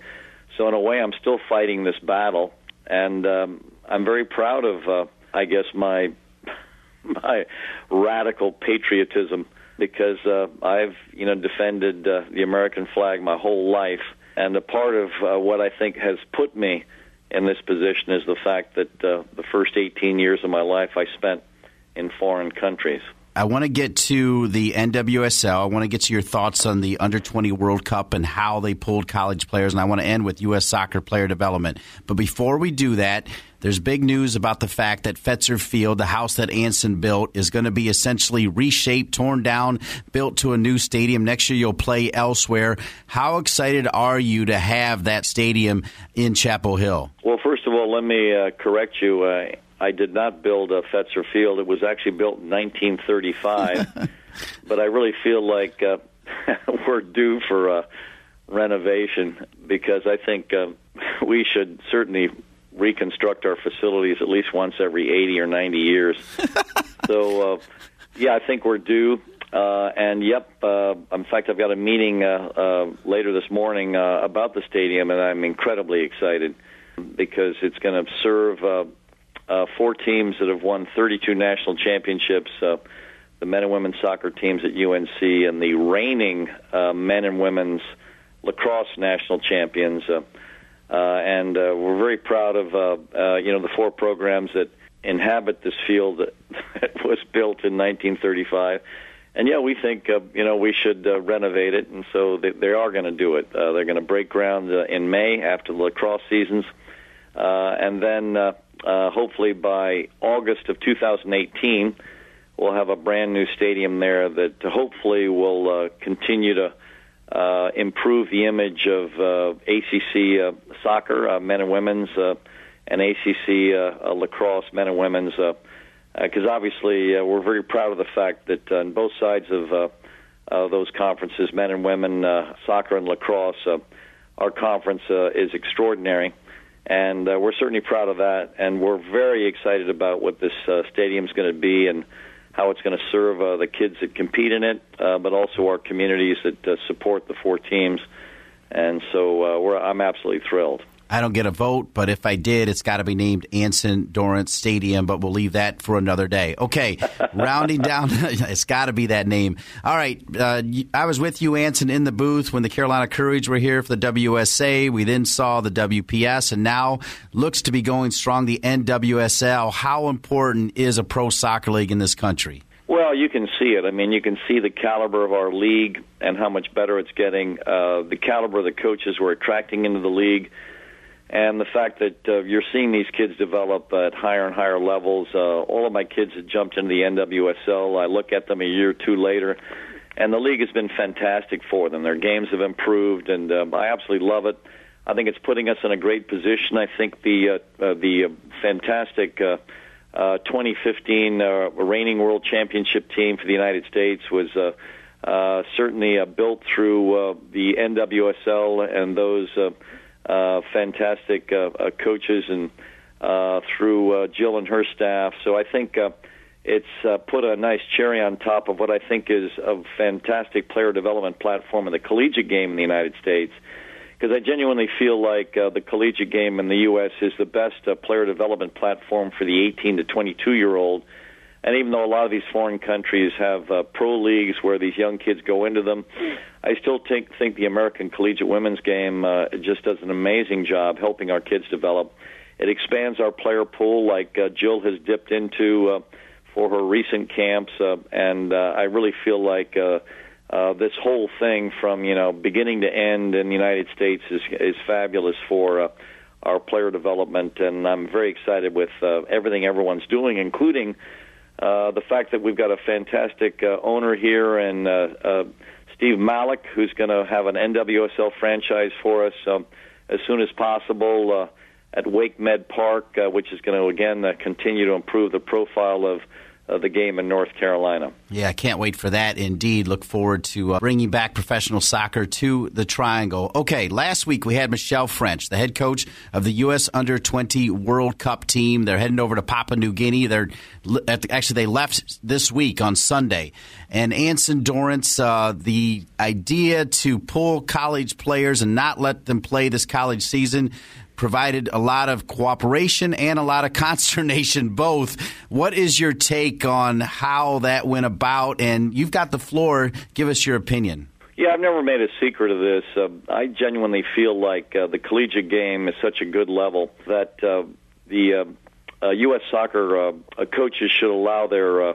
So in a way, I'm still fighting this battle, and um, I'm very proud of, uh, I guess, my my radical patriotism because uh, I've you know defended uh, the American flag my whole life, and a part of uh, what I think has put me in this position is the fact that uh, the first 18 years of my life I spent in foreign countries. I want to get to the NWSL. I want to get to your thoughts on the Under 20 World Cup and how they pulled college players. And I want to end with U.S. soccer player development. But before we do that, there's big news about the fact that Fetzer Field, the house that Anson built, is going to be essentially reshaped, torn down, built to a new stadium. Next year, you'll play elsewhere. How excited are you to have that stadium in Chapel Hill? Well, first of all, let me uh, correct you. Uh, I did not build a Fetzer Field. It was actually built in 1935. but I really feel like uh, we're due for a renovation because I think uh, we should certainly reconstruct our facilities at least once every 80 or 90 years. so, uh, yeah, I think we're due. Uh, and yep, uh, in fact, I've got a meeting uh, uh, later this morning uh, about the stadium, and I'm incredibly excited because it's going to serve uh, uh, four teams that have won 32 national championships. Uh, the men and women's soccer teams at UNC and the reigning uh, men and women's lacrosse national champions. Uh, uh, and uh, we're very proud of uh, uh, you know the four programs that inhabit this field that was built in 1935. And yeah, we think uh, you know we should uh, renovate it, and so they, they are going to do it. Uh, they're going to break ground uh, in May after the lacrosse seasons, and then uh, uh, hopefully by August of 2018, we'll have a brand new stadium there that hopefully will uh, continue to uh, improve the image of uh, ACC uh, soccer, uh, men and women's, uh, and ACC uh, uh, lacrosse, men and women's. Because uh, uh, obviously, uh, we're very proud of the fact that on both sides of uh, uh, those conferences, men and women, uh, soccer and lacrosse, uh, our conference uh, is extraordinary. And uh, we're certainly proud of that. And we're very excited about what this uh, stadium is going to be and how it's going to serve uh, the kids that compete in it, uh, but also our communities that uh, support the four teams. And so uh, we're, I'm absolutely thrilled. I don't get a vote, but if I did, it's got to be named Anson Dorrance Stadium, but we'll leave that for another day. Okay, rounding down, it's got to be that name. All right, uh, I was with you, Anson, in the booth when the Carolina Courage were here for the WUSA. We then saw the WPS, and now looks to be going strong, the NWSL. How important is a pro soccer league in this country? Well, you can see it. I mean, you can see the caliber of our league and how much better it's getting. Uh, the caliber of the coaches we're attracting into the league and the fact that uh, you're seeing these kids develop at higher and higher levels. Uh, all of my kids have jumped into the NWSL. I look at them a year or two later, and the league has been fantastic for them. Their games have improved, and uh, I absolutely love it. I think it's putting us in a great position. I think the uh, uh, the uh, fantastic uh, uh, 2015 uh, reigning world championship team for the United States was. Uh, uh, certainly uh, built through uh, the NWSL and those uh, uh, fantastic uh, uh, coaches and uh, through uh, Jill and her staff. So I think uh, it's uh, put a nice cherry on top of what I think is a fantastic player development platform in the collegiate game in the United States. Because I genuinely feel like uh, the collegiate game in the U.S. is the best uh, player development platform for the 18 to 22 year old. And even though a lot of these foreign countries have uh, pro leagues where these young kids go into them, I still think think the American collegiate women's game uh, just does an amazing job helping our kids develop. It expands our player pool, like uh, Jill has dipped into uh, for her recent camps, uh, and uh, I really feel like. Uh, uh, this whole thing from you know beginning to end in the United States is is fabulous for uh, our player development, and I'm very excited with uh, everything everyone's doing, including uh, the fact that we've got a fantastic uh, owner here and uh, uh, Steve Malik, who's going to have an NWSL franchise for us um, as soon as possible uh, at WakeMed Park, uh, which is going to again uh, continue to improve the profile of of the game in North Carolina. Yeah, I can't wait for that. Indeed, look forward to uh, bringing back professional soccer to the Triangle. Okay, last week we had Michelle French, the head coach of the U.S. Under 20 World Cup team. They're heading over to Papua New Guinea. They're actually they left this week on Sunday. And Anson Dorrance, uh, the idea to pull college players and not let them play this college season provided a lot of cooperation and a lot of consternation both. What is your take on how that went about? And you've got the floor. Give us your opinion. Yeah, I've never made a secret of this. Uh, I genuinely feel like uh, the collegiate game is such a good level that uh, the uh, uh, U.S. soccer uh, uh, coaches should allow their uh,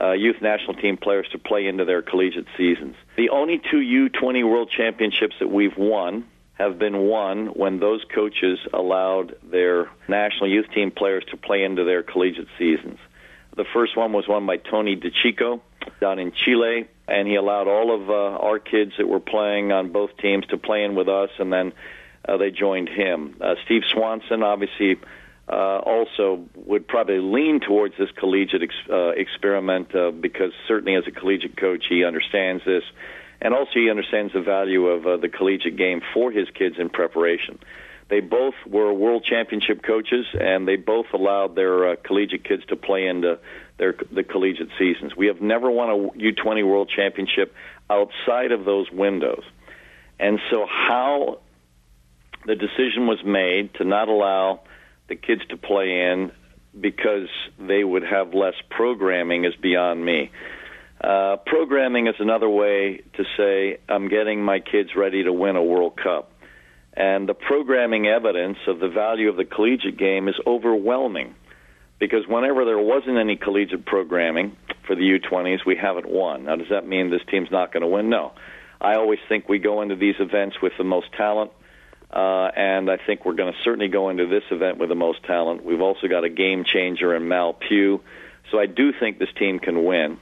uh, youth national team players to play into their collegiate seasons. The only two U20 World Championships that we've won have been won when those coaches allowed their national youth team players to play into their collegiate seasons. The first one was won by Tony DiCicco down in Chile, and he allowed all of uh, our kids that were playing on both teams to play in with us, and then uh, they joined him. Uh, Steve Swanson, obviously, uh, also would probably lean towards this collegiate ex- uh, experiment uh, because certainly as a collegiate coach, he understands this and also he understands the value of uh, the collegiate game for his kids in preparation. They both were world championship coaches, and they both allowed their uh, collegiate kids to play into their the collegiate seasons. We have never won a U20 World Championship outside of those windows, and so how the decision was made to not allow the kids to play in because they would have less programming is beyond me. Uh, programming is another way to say I'm getting my kids ready to win a World Cup. And the programming evidence of the value of the collegiate game is overwhelming because whenever there wasn't any collegiate programming for the U20s, we haven't won. Now, does that mean this team's not going to win? No. I always think we go into these events with the most talent, uh, and I think we're going to certainly go into this event with the most talent. We've also got a game changer in Mal Pugh, so I do think this team can win.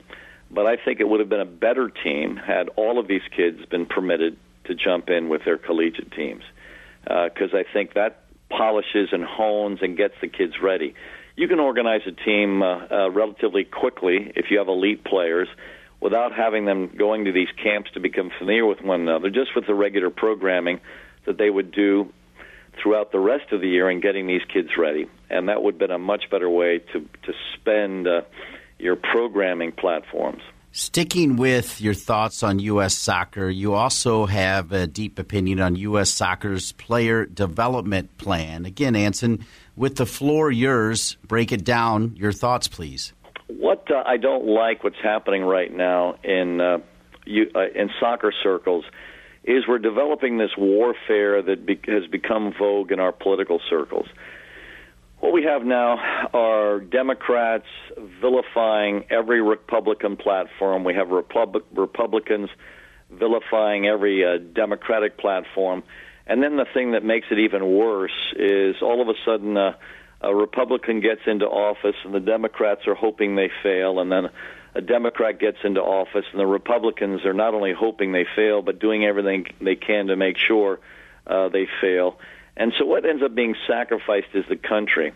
But I think it would have been a better team had all of these kids been permitted to jump in with their collegiate teams. Because uh, I think that polishes and hones and gets the kids ready. You can organize a team uh, uh, relatively quickly if you have elite players without having them going to these camps to become familiar with one another, just with the regular programming that they would do throughout the rest of the year and getting these kids ready. And that would have been a much better way to, to spend. Uh, your programming platforms. Sticking with your thoughts on U.S. soccer, you also have a deep opinion on U.S. soccer's player development plan. Again, Anson, with the floor yours, break it down. Your thoughts, please. What uh, I don't like what's happening right now in uh, you, uh, in soccer circles is we're developing this warfare that be- has become vogue in our political circles. What we have now are Democrats vilifying every Republican platform. We have Republic, Republicans vilifying every uh, Democratic platform. And then the thing that makes it even worse is all of a sudden uh, a Republican gets into office and the Democrats are hoping they fail, and then a Democrat gets into office and the Republicans are not only hoping they fail, but doing everything they can to make sure uh, they fail. And so what ends up being sacrificed is the country.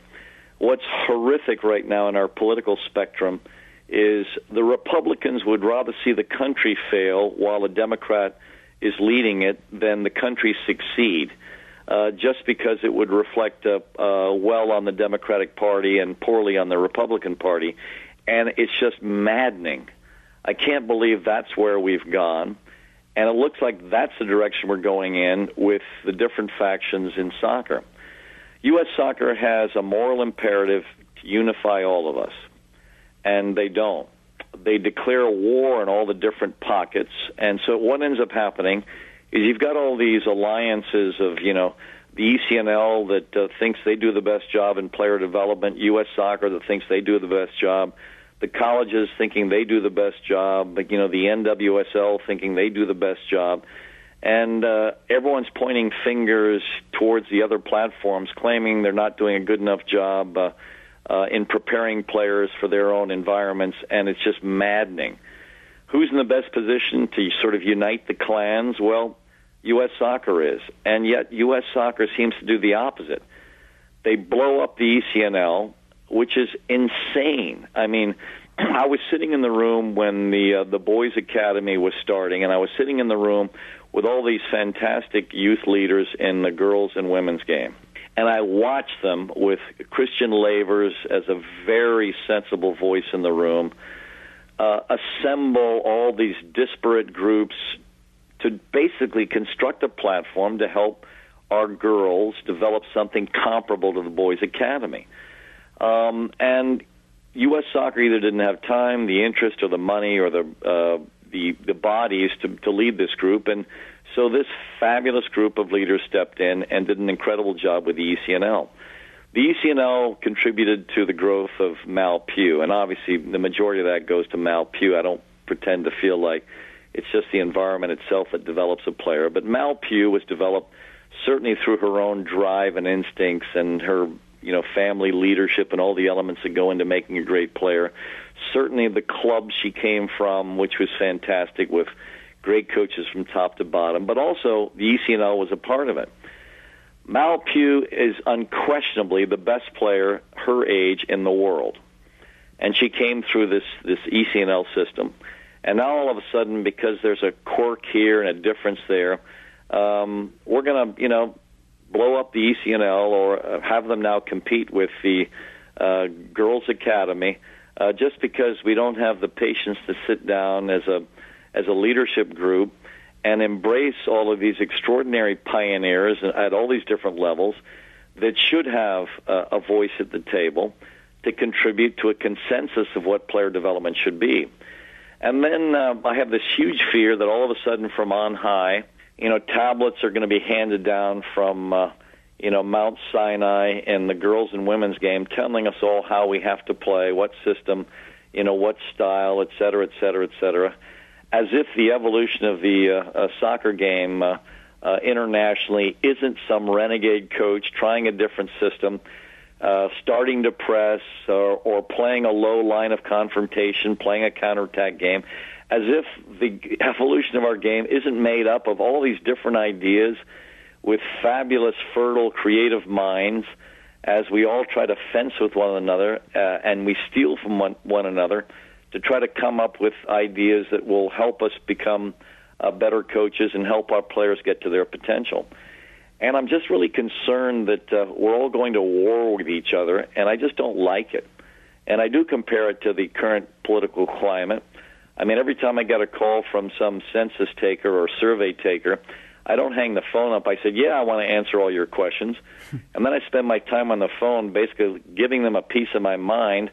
What's horrific right now in our political spectrum is the Republicans would rather see the country fail while a Democrat is leading it than the country succeed. Uh, just because it would reflect uh, uh, well on the Democratic Party and poorly on the Republican Party. And it's just maddening. I can't believe that's where we've gone. And it looks like that's the direction we're going in with the different factions in soccer. U.S. soccer has a moral imperative to unify all of us, and they don't. They declare war in all the different pockets, and so what ends up happening is you've got all these alliances of, you know, the ECNL that uh, thinks they do the best job in player development, U.S. soccer that thinks they do the best job, the colleges thinking they do the best job, you know the NWSL thinking they do the best job, and uh, everyone's pointing fingers towards the other platforms, claiming they're not doing a good enough job uh, uh, in preparing players for their own environments, and it's just maddening. who's in the best position to sort of unite the clans? Well, U.S. Soccer is, and yet U.S. Soccer seems to do the opposite. They blow up the ECNL, which is insane. I mean, I was sitting in the room when the uh, the boys' academy was starting, and I was sitting in the room with all these fantastic youth leaders in the girls and women's game. And I watched them with Christian Lavers as a very sensible voice in the room uh, assemble all these disparate groups to basically construct a platform to help our girls develop something comparable to the boys' academy. Um, and U.S. Soccer either didn't have time, the interest, or the money, or the uh, the the bodies to to lead this group, and so this fabulous group of leaders stepped in and did an incredible job with the ECNL. The ECNL contributed to the growth of Mal Pugh, and obviously the majority of that goes to Mal Pugh. I don't pretend to feel like it's just the environment itself that develops a player, but Mal Pugh was developed certainly through her own drive and instincts and her you know family leadership and all the elements that go into making a great player. Certainly the club she came from, which was fantastic with great coaches from top to bottom, but also the ECNL was a part of it. Mal Pugh is unquestionably the best player her age in the world. And she came through this, this ECNL system. And now all of a sudden, because there's a quirk here and a difference there, um, we're going to, you know, blow up the ECNL or uh, have them now compete with the uh, Girls Academy uh, just because we don't have the patience to sit down as a as a leadership group and embrace all of these extraordinary pioneers at all these different levels that should have uh, a voice at the table to contribute to a consensus of what player development should be. And then uh, I have this huge fear that all of a sudden from on high, you know, tablets are going to be handed down from, uh, you know, Mount Sinai in the girls and women's game, telling us all how we have to play, what system, you know, what style, et cetera, et cetera, et cetera. As if the evolution of the uh, uh, soccer game uh, uh, internationally isn't some renegade coach trying a different system, uh, starting to press or, or playing a low line of confrontation, playing a counterattack game, as if the evolution of our game isn't made up of all these different ideas with fabulous, fertile, creative minds as we all try to fence with one another uh, and we steal from one, one another to try to come up with ideas that will help us become uh, better coaches and help our players get to their potential. And I'm just really concerned that uh, we're all going to war with each other, and I just don't like it. And I do compare it to the current political climate. I mean, every time I get a call from some census taker or survey taker, I don't hang the phone up. I said, "Yeah, I want to answer all your questions," and then I spend my time on the phone, basically giving them a piece of my mind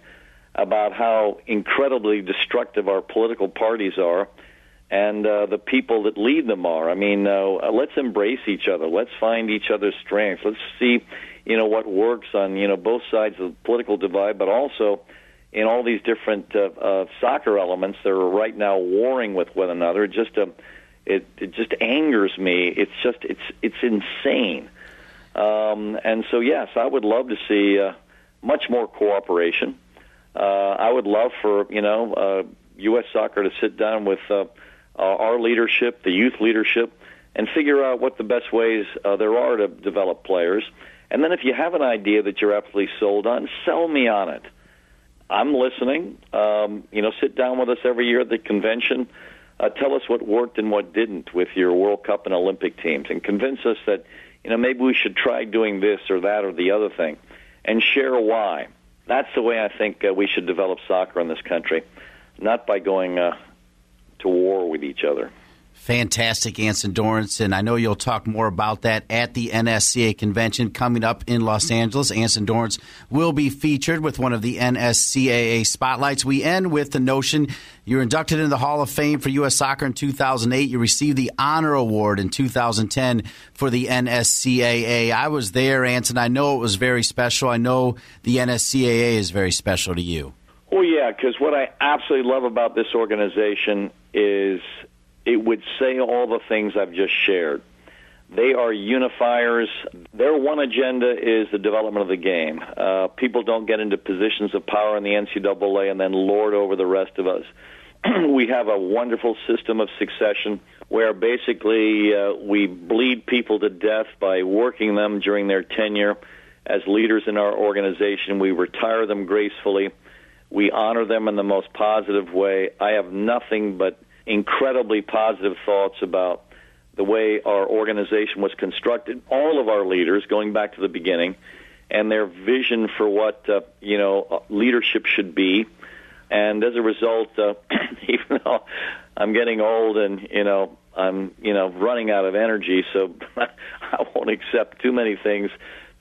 about how incredibly destructive our political parties are and uh, the people that lead them are. I mean, uh, let's embrace each other. Let's find each other's strengths. Let's see, you know, what works on you know both sides of the political divide, but also in all these different uh, uh, soccer elements that are right now warring with one another. Just uh, it it just angers me. It's just it's it's insane. Um, and so yes, I would love to see uh, much more cooperation. Uh, I would love for you know uh, U.S. Soccer to sit down with uh, our leadership, the youth leadership, and figure out what the best ways uh, there are to develop players. And then if you have an idea that you're absolutely sold on, sell me on it. I'm listening. Um, you know, sit down with us every year at the convention. Uh, tell us what worked and what didn't with your World Cup and Olympic teams, and convince us that you know maybe we should try doing this or that or the other thing, and share why that's the way I think uh, we should develop soccer in this country, not by going uh, to war with each other. Fantastic, Anson Dorrance. And I know you'll talk more about that at the NSCAA convention coming up in Los Angeles. Anson Dorrance will be featured with one of the NSCAA spotlights. We end with the notion you're inducted into the Hall of Fame for U.S. Soccer in 2008. You received the Honor Award in 2010 for the NSCAA. I was there, Anson. I know it was very special. I know the NSCAA is very special to you. Well, yeah, because what I absolutely love about this organization is it would say all the things I've just shared. They are unifiers. Their one agenda is the development of the game. Uh, people don't get into positions of power in the NCAA and then lord over the rest of us. we have a wonderful system of succession where basically uh, we bleed people to death by working them during their tenure as leaders in our organization. We retire them gracefully. We honor them in the most positive way. I have nothing but incredibly positive thoughts about the way our organization was constructed. All of our leaders, going back to the beginning, and their vision for what uh, you know leadership should be. And as a result, uh, even though I'm getting old and you know I'm you know running out of energy, so I won't accept too many things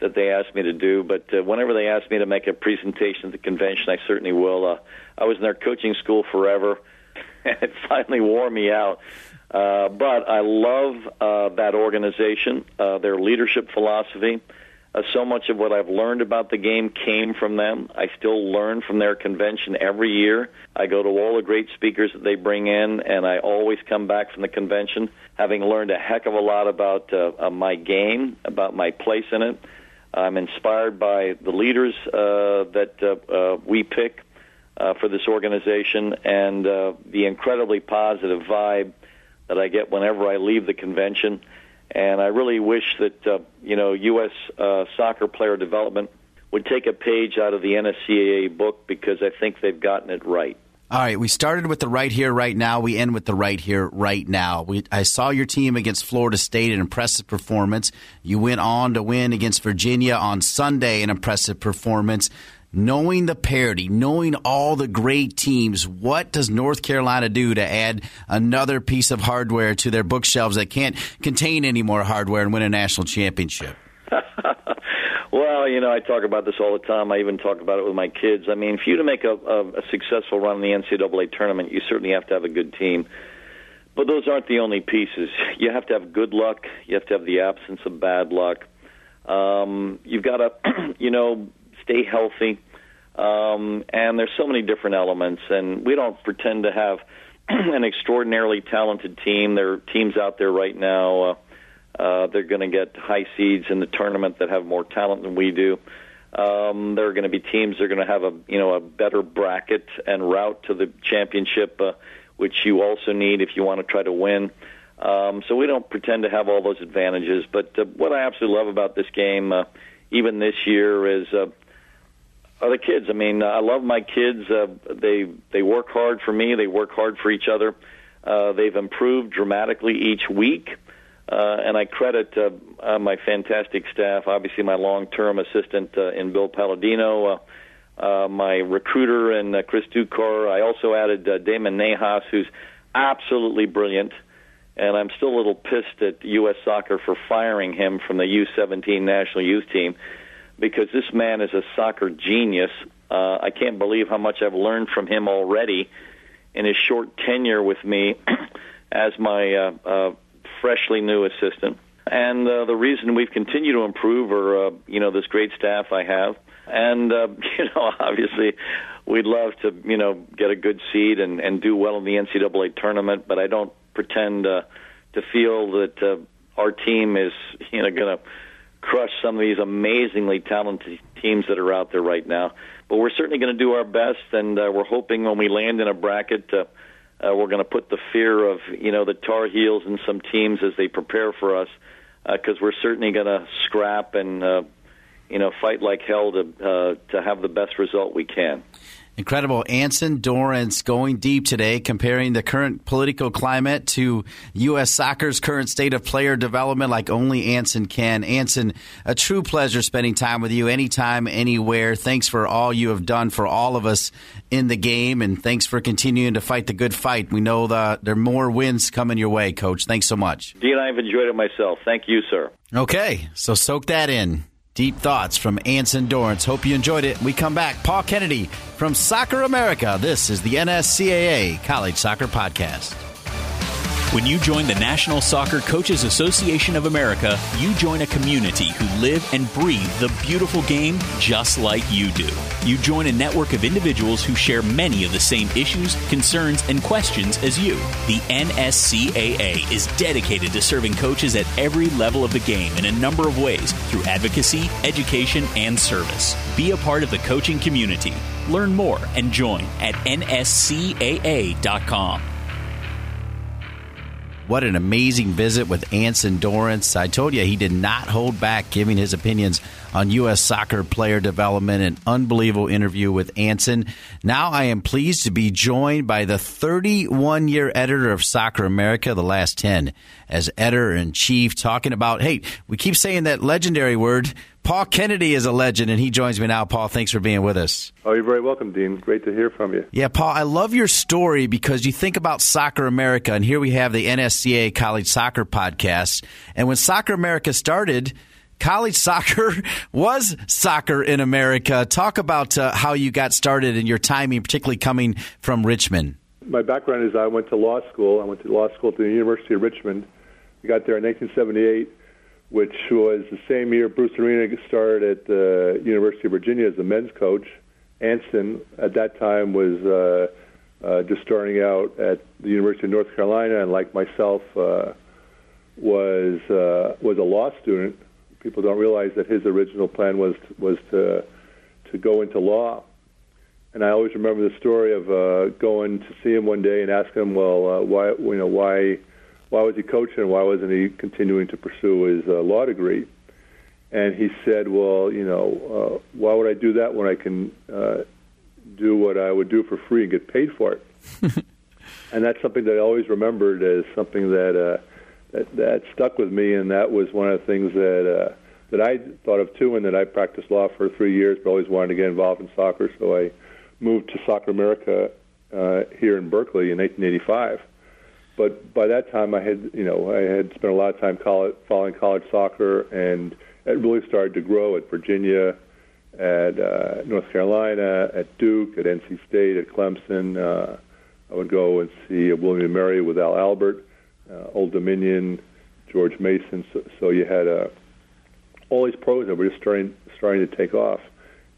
that they ask me to do. But uh, whenever they ask me to make a presentation at the convention, I certainly will. Uh, I was in their coaching school forever, it finally wore me out. Uh, but I love uh, that organization, uh, their leadership philosophy. Uh, so much of what I've learned about the game came from them. I still learn from their convention every year. I go to all the great speakers that they bring in, and I always come back from the convention having learned a heck of a lot about uh, uh, my game, about my place in it. I'm inspired by the leaders uh, that uh, uh, we pick uh, for this organization and uh, the incredibly positive vibe that I get whenever I leave the convention. And I really wish that uh, you know U.S. Uh, soccer player development would take a page out of the NSCAA book because I think they've gotten it right. All right, we started with the right here, right now. We end with the right here, right now. We, I saw your team against Florida State, an impressive performance. You went on to win against Virginia on Sunday, an impressive performance. Knowing the parity, knowing all the great teams, what does North Carolina do to add another piece of hardware to their bookshelves that can't contain any more hardware and win a national championship? Well, you know, I talk about this all the time. I even talk about it with my kids. I mean, for you to make a, a, a successful run in the NCAA tournament, you certainly have to have a good team. But those aren't the only pieces. You have to have good luck. You have to have the absence of bad luck. Um, you've got to, you know, stay healthy. Um, and there's so many different elements, and we don't pretend to have an extraordinarily talented team. There are teams out there right now. Uh, uh, they're going to get high seeds in the tournament that have more talent than we do. Um, there are going to be teams that are going to have a you know a better bracket and route to the championship, uh, which you also need if you want to try to win. Um, so we don't pretend to have all those advantages. But uh, what I absolutely love about this game, uh, even this year, is uh, the kids. I mean, I love my kids. Uh, they they work hard for me. They work hard for each other. Uh, they've improved dramatically each week. Uh, and I credit uh, uh, my fantastic staff, obviously my long-term assistant uh, in Bill Palladino, uh, uh, my recruiter and uh, Chris Ducar. I also added uh, Damon Nahas, who's absolutely brilliant, and I'm still a little pissed at U.S. Soccer for firing him from the U17 national youth team because this man is a soccer genius. Uh, I can't believe how much I've learned from him already in his short tenure with me as my uh, uh, freshly new assistant. And uh, the reason we've continued to improve are, uh, you know, this great staff I have. And, uh, you know, obviously we'd love to, you know, get a good seed and, and do well in the NCAA tournament, but I don't pretend uh, to feel that uh, our team is, you know, going to crush some of these amazingly talented teams that are out there right now. But we're certainly going to do our best, and uh, we're hoping when we land in a bracket, uh, uh, we're going to put the fear of you know the Tar Heels and some teams as they prepare for us, because uh, we're certainly going to scrap and uh, you know fight like hell to uh, to have the best result we can. Incredible. Anson Dorrance going deep today, comparing the current political climate to U.S. soccer's current state of player development like only Anson can. Anson, a true pleasure spending time with you anytime, anywhere. Thanks for all you have done for all of us in the game, and thanks for continuing to fight the good fight. We know the, there are more wins coming your way, Coach. Thanks so much. Dean, I've enjoyed it myself. Thank you, sir. Okay, so soak that in. Deep thoughts from Anson Dorrance. Hope you enjoyed it. We come back. Paul Kennedy from Soccer America. This is the NSCAA College Soccer Podcast. When you join the National Soccer Coaches Association of America, you join a community who live and breathe the beautiful game just like you do. You join a network of individuals who share many of the same issues, concerns, and questions as you. The NSCAA is dedicated to serving coaches at every level of the game in a number of ways through advocacy, education, and service. Be a part of the coaching community. Learn more and join at nscaa.com. What an amazing visit with Anson Dorrance. I told you he did not hold back giving his opinions on U.S. soccer player development. An unbelievable interview with Anson. Now I am pleased to be joined by the 31 year editor of Soccer America, the last 10 as editor in chief, talking about, hey, we keep saying that legendary word. Paul Kennedy is a legend, and he joins me now. Paul, thanks for being with us. Oh, you're very welcome, Dean. Great to hear from you. Yeah, Paul, I love your story because you think about Soccer America, and here we have the NSCAA College Soccer Podcast. And when Soccer America started, college soccer was soccer in America. Talk about uh, how you got started and your timing, particularly coming from Richmond. My background is I went to law school. I went to law school at the University of Richmond. I got there in 1978 which was the same year Bruce Arena started at the University of Virginia as a men's coach. Anson, at that time, was uh, uh, just starting out at the University of North Carolina, and like myself, uh, was uh, was a law student. People don't realize that his original plan was was to to go into law. And I always remember the story of uh, going to see him one day and asking him, "Well, uh, why you know why?" why was he coaching? Why wasn't he continuing to pursue his uh, law degree? And he said, well, you know, uh, why would I do that when I can uh, do what I would do for free and get paid for it? and that's something that I always remembered as something that, uh, that that stuck with me, and that was one of the things that uh, that I thought of too, and that I practiced law for three years, but always wanted to get involved in soccer. So I moved to Soccer America uh, here in Berkeley in 1985 but by that time, I had you know I had spent a lot of time college, following college soccer, and it really started to grow at Virginia, at uh, North Carolina, at Duke, at NC State, at Clemson. Uh, I would go and see William and Mary with Al Albert, uh, Old Dominion, George Mason. So, so you had uh, all these pros that were just starting starting to take off,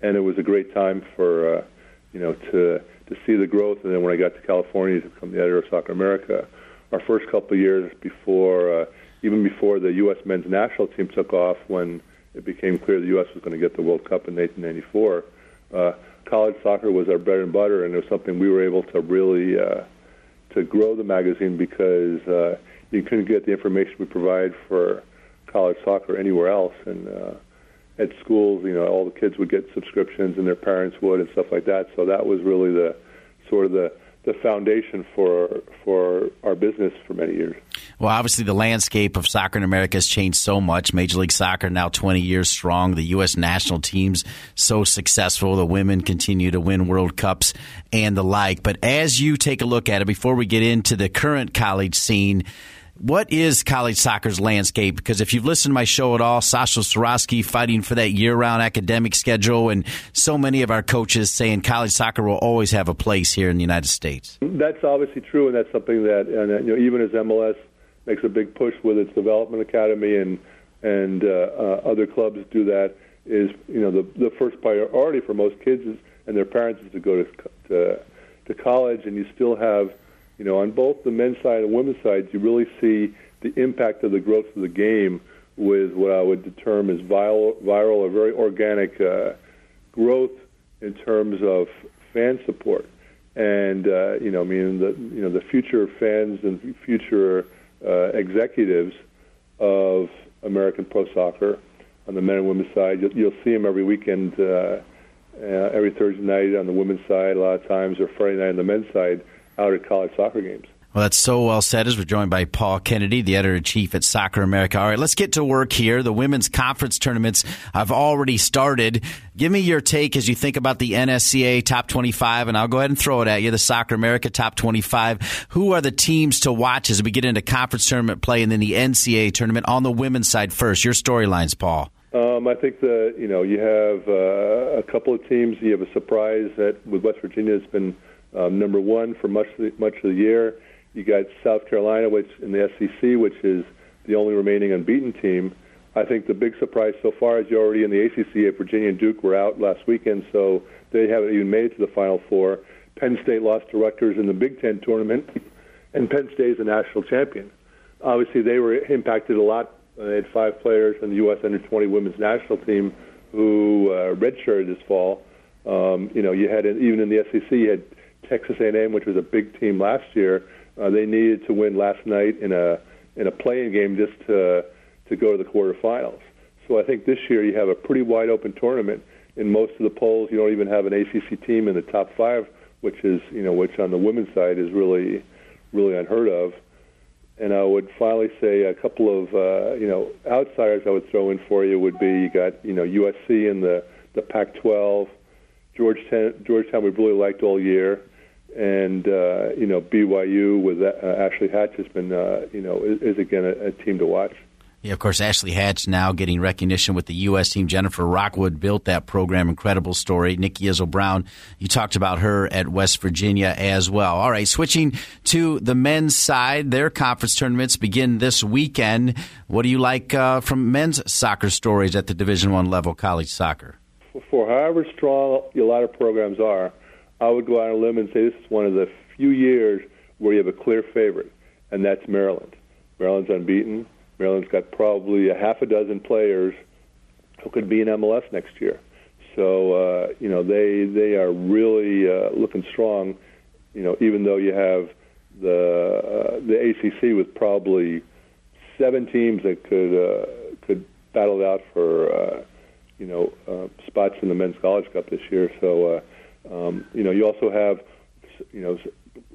and it was a great time for uh, you know to to see the growth. And then when I got to California to become the editor of Soccer America our first couple of years before, uh, even before the U.S. men's national team took off, when it became clear the U.S. was going to get the World Cup in 1994, uh, college soccer was our bread and butter, and it was something we were able to really uh, to grow the magazine because uh, you couldn't get the information we provide for college soccer anywhere else, and uh, at schools, you know, all the kids would get subscriptions, and their parents would, and stuff like that. So that was really the sort of the the foundation for for our business for many years. Well, obviously, the landscape of soccer in America has changed so much. Major League Soccer now 20 years strong. The U.S. national teams so successful. The women continue to win World Cups and the like. But as you take a look at it, before we get into the current college scene, what is college soccer's landscape? Because if you've listened to my show at all, Sasho Cirovski fighting for that year-round academic schedule, and so many of our coaches saying college soccer will always have a place here in the United States. That's obviously true, and that's something that, and you know, even as MLS makes a big push with its development academy, and and uh, uh, other clubs do that, is you know the the first priority for most kids is, and their parents is to go to to, to college, and you still have you know, on both the men's side and women's side, you really see the impact of the growth of the game with what I would term as viral, viral or very organic uh, growth in terms of fan support. And uh, you know, I mean, the you know the future fans and future uh, executives of American pro soccer on the men and women's side, you'll, you'll see them every weekend, uh, uh, every Thursday night on the women's side, a lot of times, or Friday night on the men's side out at college soccer games. Well, that's so well said as we're joined by Paul Kennedy, the editor in chief at Soccer America. All right, let's get to work here. The women's conference tournaments have already started. Give me your take as you think about the NSCAA top 25, and I'll go ahead and throw it at you the Soccer America top 25. Who are the teams to watch as we get into conference tournament play and then the NCAA tournament on the women's side first? Your storylines, Paul. Um, I think that you know you have uh, a couple of teams. You have a surprise that with West Virginia has been um, number one for much of the, much of the year. You got South Carolina, which in the SEC, which is the only remaining unbeaten team. I think the big surprise so far is you're already in the ACC. Virginia and Duke were out last weekend, so they haven't even made it to the Final Four. Penn State lost to Rutgers in the Big Ten tournament, and Penn State is a national champion. Obviously, they were impacted a lot. They had five players on the U.S. Under 20 women's national team who uh, redshirted this fall Um, you know, you had even in the SEC, you had Texas A&M, which was a big team last year. Uh, they needed to win last night in a in a playing game just to to go to the quarterfinals. So I think this year you have a pretty wide open tournament. In most of the polls, you don't even have an ACC team in the top five, which is you know which on the women's side is really really unheard of. And I would finally say a couple of uh, you know outsiders I would throw in for you would be you got you know USC in the the Pac-12, Georgetown Georgetown we really liked all year, and uh, you know BYU with uh, Ashley Hatch has been uh, you know is, is again a, a team to watch. Yeah, of course, Ashley Hatch now getting recognition with the U.S. team. Jennifer Rockwood built that program. Incredible story. Nikki Izzo Brown, you talked about her at West Virginia as well. All right, switching to the men's side, their conference tournaments begin this weekend. What do you like uh, from men's soccer stories at the Division One level, college soccer? For however strong a lot of programs are, I would go out on a limb and say this is one of the few years where you have a clear favorite, and that's Maryland. Maryland's unbeaten. Maryland's got probably a half a dozen players who could be in MLS next year. So uh, you know they they are really uh, looking strong. You know even though you have the uh, the ACC with probably seven teams that could uh, could battle it out for uh, you know uh, spots in the men's college cup this year. So uh, um, you know you also have you know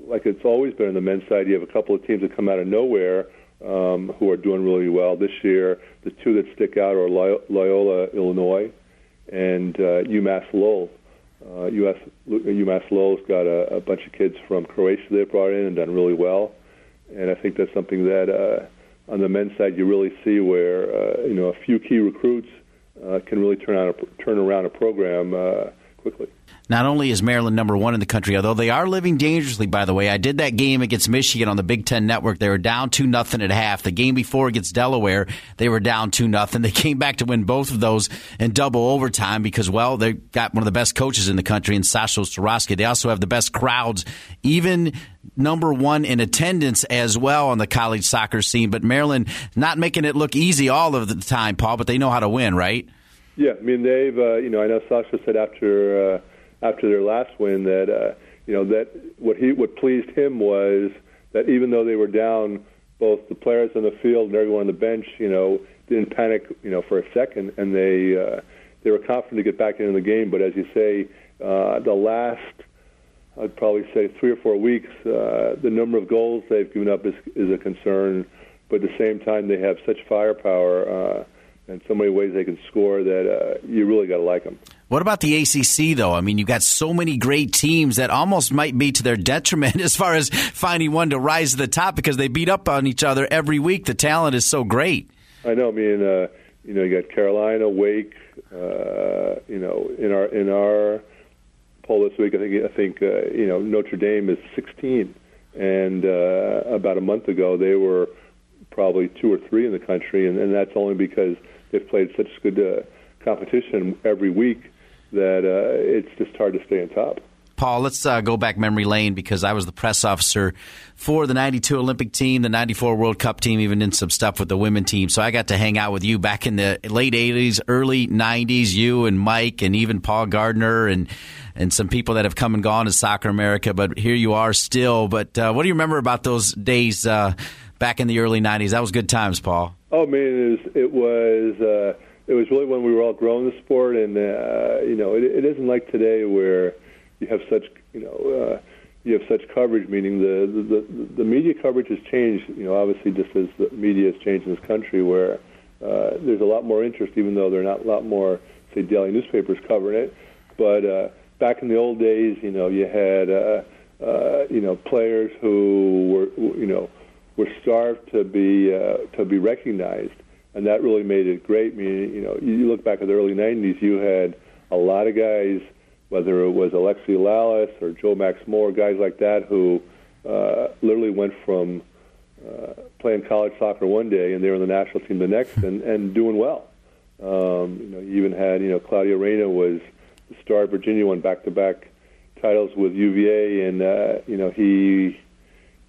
like it's always been on the men's side. You have a couple of teams that come out of nowhere um, who are doing really well this year. The two that stick out are Loyola, Illinois, and uh, UMass Lowell. Uh, US, UMass Lowell's got a, a bunch of kids from Croatia they brought in and done really well, and I think that's something that uh, on the men's side you really see where uh, you know a few key recruits uh, can really turn on a, turn around a program uh, quickly. Not only is Maryland number one in the country, although they are living dangerously, by the way. I did that game against Michigan on the Big Ten Network. They were down 2 nothing at half. The game before against Delaware, they were down 2 nothing. They came back to win both of those in double overtime because, well, they got one of the best coaches in the country in Sasho Cirovski. They also have the best crowds, even number one in attendance as well on the college soccer scene. But Maryland not making it look easy all of the time, Paul, but they know how to win, right? Yeah, I mean they've uh, you know I know Sasho said after uh, after their last win that uh, you know that what he what pleased him was that even though they were down, both the players on the field and everyone on the bench, you know, didn't panic, you know, for a second, and they uh, they were confident to get back into the game. But as you say, uh, the last I'd probably say three or four weeks, uh, the number of goals they've given up is is a concern. But at the same time, they have such firepower. Uh, and so many ways they can score that uh, you really got to like them. What about the ACC, though? I mean, you got so many great teams that almost might be to their detriment as far as finding one to rise to the top because they beat up on each other every week. The talent is so great. I know. I mean, uh, you know, you got Carolina, Wake. Uh, you know, in our in our poll this week, I think I think uh, you know Notre Dame is 16, and uh, about a month ago they were probably two or three in the country, and, and that's only because they've played such good uh, competition every week that uh, it's just hard to stay on top. Paul, let's uh, go back memory lane because I was the press officer for the 92 Olympic team, the 94 World Cup team, even did some stuff with the women team. So I got to hang out with you back in the late 80s, early 90s, you and Mike and even Paul Gardner and and some people that have come and gone to Soccer America. But here you are still. But uh, what do you remember about those days uh, back in the early 90s? That was good times, Paul. Oh, man, it was, it was uh, it was really when we were all growing the sport, and uh, you know, it, it isn't like today where you have such you know uh, you have such coverage. Meaning the, the the media coverage has changed. You know, obviously just as the media has changed in this country, where uh, there's a lot more interest, even though there are not a lot more say daily newspapers covering it. But uh, back in the old days, you know, you had uh, uh, you know players who were you know were starved to be uh, to be recognized and that really made it great. I mean, you know, you look back at the early '90s, you had a lot of guys, whether it was Alexi Lalas or Joe Max Moore, guys like that, who uh, literally went from uh, playing college soccer one day and they were in the national team the next, and, and doing well. Um, you know, you even had, you know, Claudio Reyna was the star of Virginia, won back-to-back titles with UVA, and uh, you know he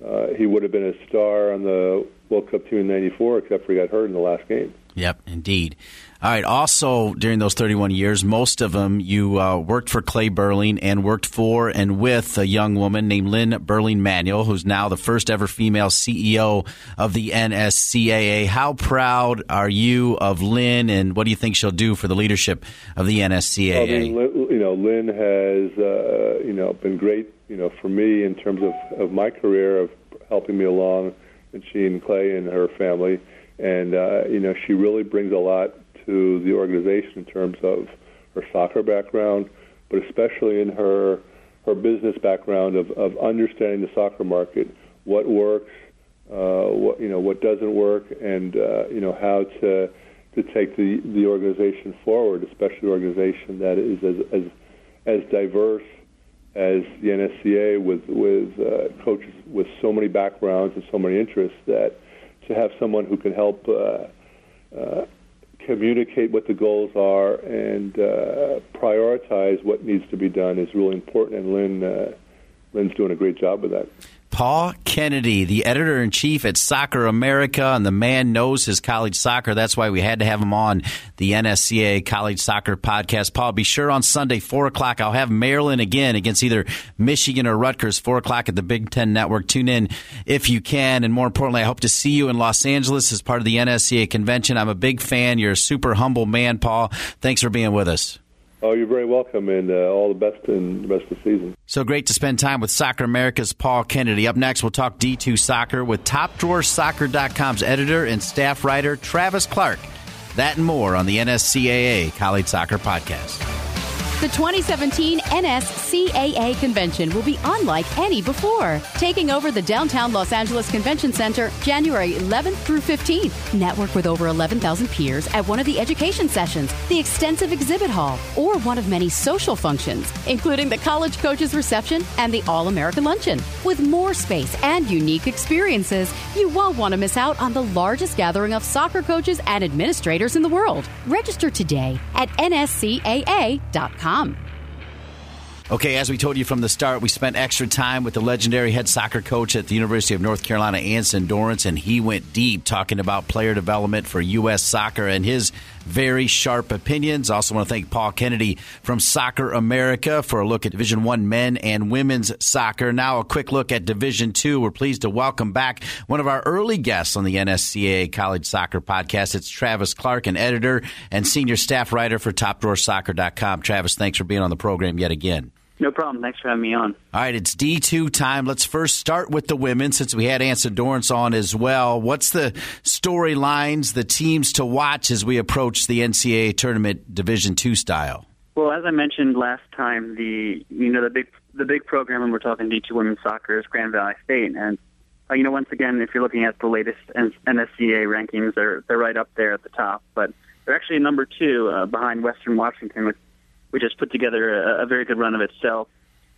uh, he would have been a star on the World Cup team in '94, except for he got hurt in the last game. Yep, indeed. All right. Also, during those 31 years, most of them you uh, worked for Clay Berling and worked for and with a young woman named Lynn Berling Manuel, who's now the first ever female CEO of the NSCAA. How proud are you of Lynn, and what do you think she'll do for the leadership of the NSCAA? I mean, you know, Lynn has uh, you know been great, you know, for me in terms of, of my career of helping me along, and she and Clay and her family, and uh, you know, she really brings a lot to the organization in terms of her soccer background, but especially in her her business background of, of understanding the soccer market, what works, uh, what you know, what doesn't work, and uh, you know how to to take the the organization forward, especially an organization that is as as, as diverse as the NSCAA with with uh, coaches with so many backgrounds and so many interests that to have someone who can help uh, uh, communicate what the goals are and uh, prioritize what needs to be done is really important. And Lynn, uh, Lynn's doing a great job with that. Paul Kennedy, the editor in chief at Soccer America, and the man knows his college soccer. That's why we had to have him on the NSCAA College Soccer Podcast. Paul, be sure on Sunday, 4 o'clock, I'll have Maryland again against either Michigan or Rutgers, 4 o'clock at the Big Ten Network. Tune in if you can. And more importantly, I hope to see you in Los Angeles as part of the NSCAA convention. I'm a big fan. You're a super humble man, Paul. Thanks for being with us. Oh, you're very welcome, and uh, all the best in the rest of the season. So great to spend time with Soccer America's Paul Kennedy. Up next, we'll talk D2 soccer with TopDrawerSoccer.com's editor and staff writer Travis Clark. That and more on the NSCAA College Soccer Podcast. The 2017 NSCAA convention will be unlike any before, taking over the downtown Los Angeles Convention Center January 11th through 15th. Network with over 11,000 peers at one of the education sessions, the extensive exhibit hall, or one of many social functions, including the college coaches reception and the All American Luncheon. With more space and unique experiences, you won't want to miss out on the largest gathering of soccer coaches and administrators in the world. Register today at nscaa.com. Okay, as we told you from the start, we spent extra time with the legendary head soccer coach at the University of North Carolina, Anson Dorrance, and he went deep talking about player development for U.S. soccer and his very sharp opinions. Also, want to thank Paul Kennedy from Soccer America for a look at Division One men and women's soccer. Now, a quick look at Division Two. We're pleased to welcome back one of our early guests on the NSCAA College Soccer Podcast. It's Travis Clark, an editor and senior staff writer for TopDrawerSoccer.com. Travis, thanks for being on the program yet again. No problem. Thanks for having me on. All right, it's D2 time. Let's first start with the women since we had Anson Dorrance on as well. What's the storylines, the teams to watch as we approach the NCAA tournament Division 2 style? Well, as I mentioned last time, the you know the big the big program when we're talking D2 women's soccer is Grand Valley State and uh, you know once again if you're looking at the latest NSCAA rankings they're they're right up there at the top, but they're actually number 2 uh, behind Western Washington with which has put together a, a very good run of itself.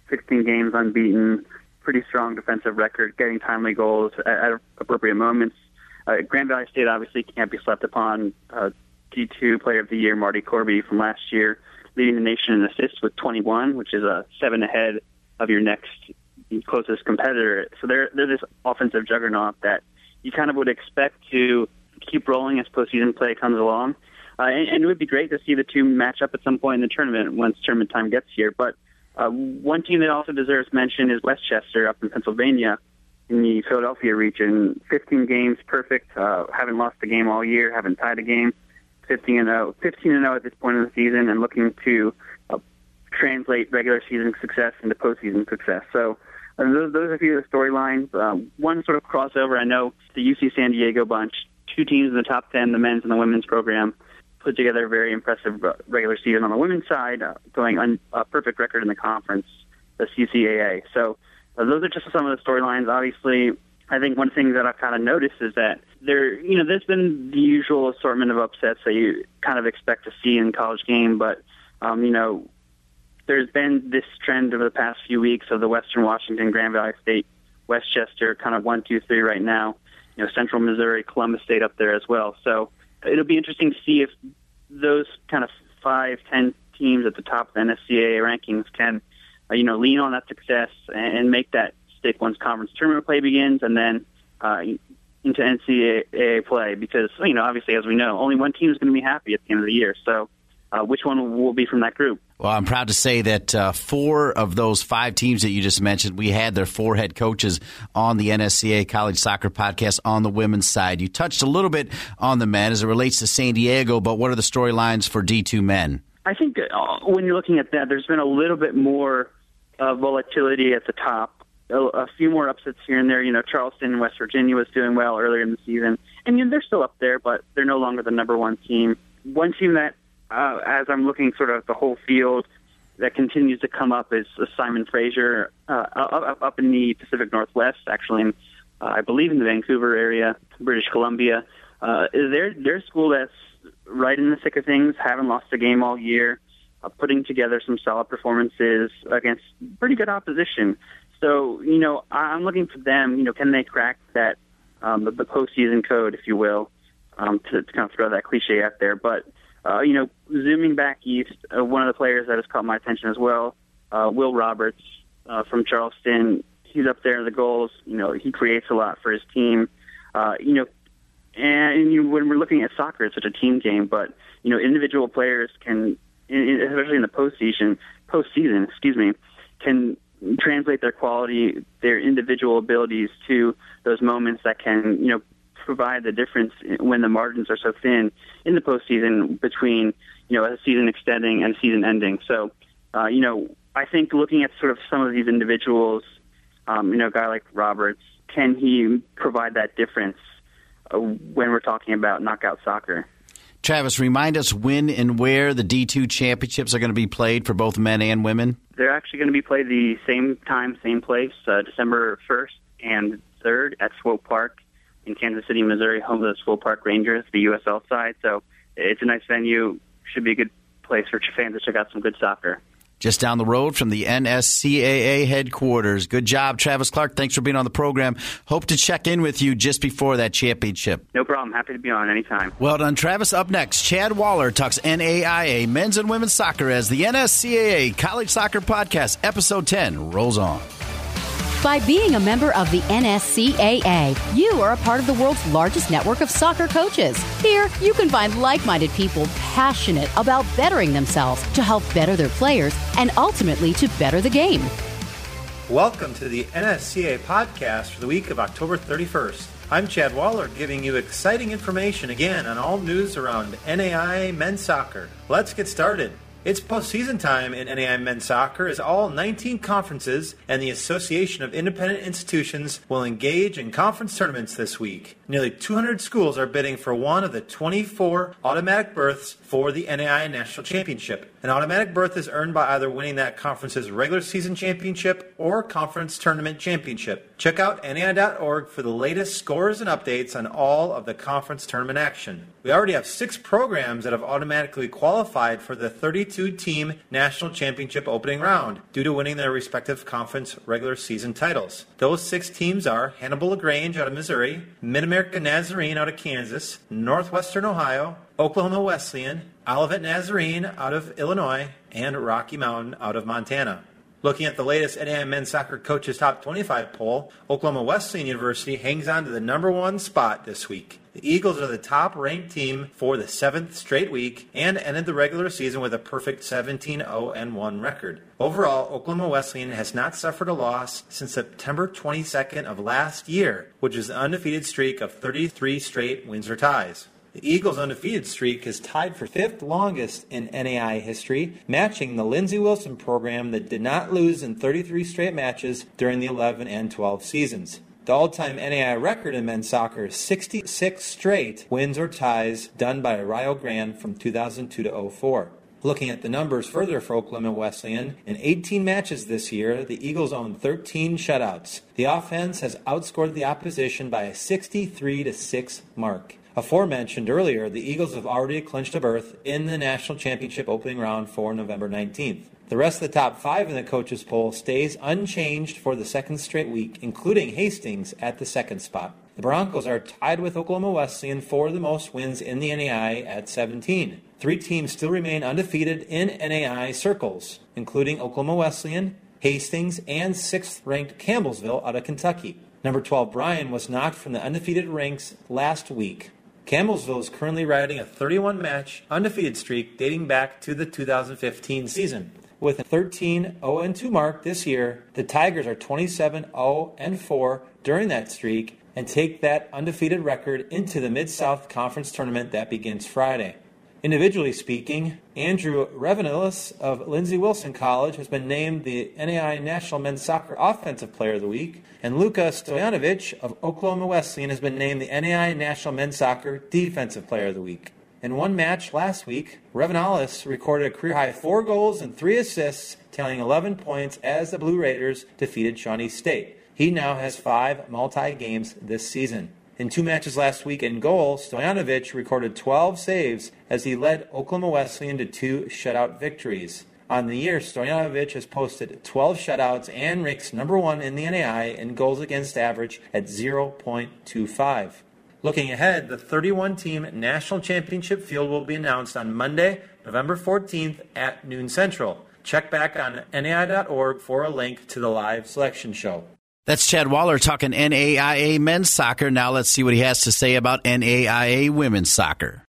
16 games unbeaten, pretty strong defensive record, getting timely goals at, at appropriate moments. Uh, Grand Valley State obviously can't be slept upon. Uh, D2 Player of the Year Marti Corby from last year, leading the nation in assists with 21, which is a seven ahead of your next closest competitor. So they're they're this offensive juggernaut that you kind of would expect to keep rolling as postseason play comes along. Uh, and, and it would be great to see the two match up at some point in the tournament once tournament time gets here. But uh, one team that also deserves mention is West Chester up in Pennsylvania in the Philadelphia region. 15 games, perfect. Uh, haven't lost a game all year. Haven't tied a game. 15 and 0, 15 and 0 at this point in the season, and looking to uh, translate regular season success into postseason success. So. Uh, those, those are a few of the storylines. Um, one sort of crossover, I know the UC San Diego bunch, two teams in the top 10, the men's and the women's program, put together a very impressive uh, regular season on the women's side, uh, going on a perfect record in the conference, the CCAA. So uh, those are just some of the storylines. Obviously, I think one thing that I've kind of noticed is that there, you know, there's been the usual assortment of upsets that you kind of expect to see in college game, but um, you know, there's been this trend over the past few weeks of the Western Washington, Grand Valley State, West Chester, kind of one, two, three right now. You know, Central Missouri, Columbus State up there as well. So it'll be interesting to see if those kind of five, ten teams at the top of the NSCAA rankings can, uh, you know, lean on that success and, and make that stick once conference tournament play begins, and then uh, into NCAA play because you know obviously as we know only one team is going to be happy at the end of the year. So uh, which one will be from that group? Well, I'm proud to say that uh, four of those five teams that you just mentioned, we had their four head coaches on the NSCAA College Soccer Podcast on the women's side. You touched a little bit on the men as it relates to San Diego, but what are the storylines for D2 men? I think uh, when you're looking at that, there's been a little bit more uh, volatility at the top. A, a few more upsets here and there. You know, Charleston, West Virginia was doing well earlier in the season, and you know, they're still up there, but they're no longer the number one team. One team that uh, as I'm looking sort of at the whole field that continues to come up is Simon Fraser uh, up, up in the Pacific Northwest, actually, in, uh, I believe in the Vancouver area, British Columbia. Uh, they're a school that's right in the thick of things, haven't lost a game all year, uh, putting together some solid performances against pretty good opposition. So, you know, I'm looking for them. You know, can they crack that um, the, the postseason code, if you will, um, to, to kind of throw that cliche out there? But uh, you know, zooming back east, uh, one of the players that has caught my attention as well, uh, Will Roberts uh, from Charleston. He's up there in the goals. You know, he creates a lot for his team. Uh, you know, and you know, when we're looking at soccer, it's such a team game, but you know, individual players can, especially in the postseason, postseason, excuse me, can translate their quality, their individual abilities to those moments that can, you know, provide the difference when the margins are so thin in the postseason between you know a season extending and a season ending. So, uh, you know, I think looking at sort of some of these individuals, um, you know, a guy like Roberts, can he provide that difference uh, when we're talking about knockout soccer? Travis, remind us when and where the D2 championships are going to be played for both men and women. They're actually going to be played the same time, same place, uh, December 1st and 3rd at Swope Park in Kansas City, Missouri, home of the Swope Park Rangers, the USL side. So it's a nice venue. Should be a good place for fans to check out some good soccer. Just down the road from the NSCAA headquarters. Good job, Travis Clark. Thanks for being on the program. Hope to check in with you just before that championship. No problem. Happy to be on anytime. Well done, Travis. Up next, Chad Waller talks NAIA men's and women's soccer as the NSCAA College Soccer Podcast, episode 10, rolls on. By being a member of the NSCAA, you are a part of the world's largest network of soccer coaches. Here, you can find like minded people passionate about bettering themselves to help better their players and ultimately to better the game. Welcome to the NSCAA podcast for the week of October 31st. I'm Chad Waller giving you exciting information again on all news around NAIA men's soccer. Let's get started. It's postseason time in NAIA men's soccer as all 19 conferences and the Association of Independent Institutions will engage in conference tournaments this week. Nearly 200 schools are bidding for one of the 24 automatic berths for the NAIA National Championship. An automatic berth is earned by either winning that conference's regular season championship or conference tournament championship. Check out NAIA.org for the latest scores and updates on all of the conference tournament action. We already have six programs that have automatically qualified for the 32 team national championship opening round due to winning their respective conference regular season titles. Those six teams are Hannibal LaGrange out of Missouri, Mid America Nazarene out of Kansas, Northwestern Ohio, Oklahoma Wesleyan, Olivet Nazarene out of Illinois, and Rocky Mountain out of Montana. Looking at the latest NAIA men's soccer coaches top 25 poll, Oklahoma Wesleyan University hangs on to the number one spot this week. The Eagles are the top ranked team for the seventh straight week and ended the regular season with a perfect 17 0 1 record. Overall, Oklahoma Wesleyan has not suffered a loss since September 22nd of last year, which is an undefeated streak of 33 straight wins or ties. The Eagles' undefeated streak is tied for fifth longest in NAIA history, matching the Lindsey Wilson program that did not lose in 33 straight matches during the 11 and 12 seasons. The all time NAIA record in men's soccer is 66 straight wins or ties done by Rio Grande from 2002 to 04. Looking at the numbers further for Oklahoma Wesleyan, in 18 matches this year, the Eagles own 13 shutouts. The offense has outscored the opposition by a 63 6 mark. Aforementioned earlier, the Eagles have already clinched a berth in the national championship opening round for November 19th. The rest of the top five in the coaches poll stays unchanged for the second straight week, including Hastings at the second spot. The Broncos are tied with Oklahoma Wesleyan for the most wins in the NAIA at 17. Three teams still remain undefeated in NAIA circles, including Oklahoma Wesleyan, Hastings, and sixth ranked Campbellsville out of Kentucky. Number 12 Bryan was knocked from the undefeated ranks last week. Campbellsville is currently riding a 31 match undefeated streak dating back to the 2015 season. With a 13 0 2 mark this year, the Tigers are 27 0 4 during that streak and take that undefeated record into the Mid South Conference tournament that begins Friday. Individually speaking, Andrew Revenelis of Lindsey Wilson College has been named the NAIA National Men's Soccer Offensive Player of the Week, and Luka Stojanovic of Oklahoma Wesleyan has been named the NAIA National Men's Soccer Defensive Player of the Week. In one match last week, Revenalis recorded a career high four goals and three assists, tallying 11 points as the Blue Raiders defeated Shawnee State. He now has five multi games this season. In two matches last week in goal, Stojanovic recorded 12 saves as he led Oklahoma Wesleyan to two shutout victories. On the year, Stojanovic has posted 12 shutouts and ranks number one in the NAIA in goals against average at 0.25. Looking ahead, the 31 team national championship field will be announced on Monday, November 14th at noon central. Check back on NAIA.org for a link to the live selection show. That's Chad Waller talking NAIA men's soccer. Now let's see what he has to say about NAIA women's soccer.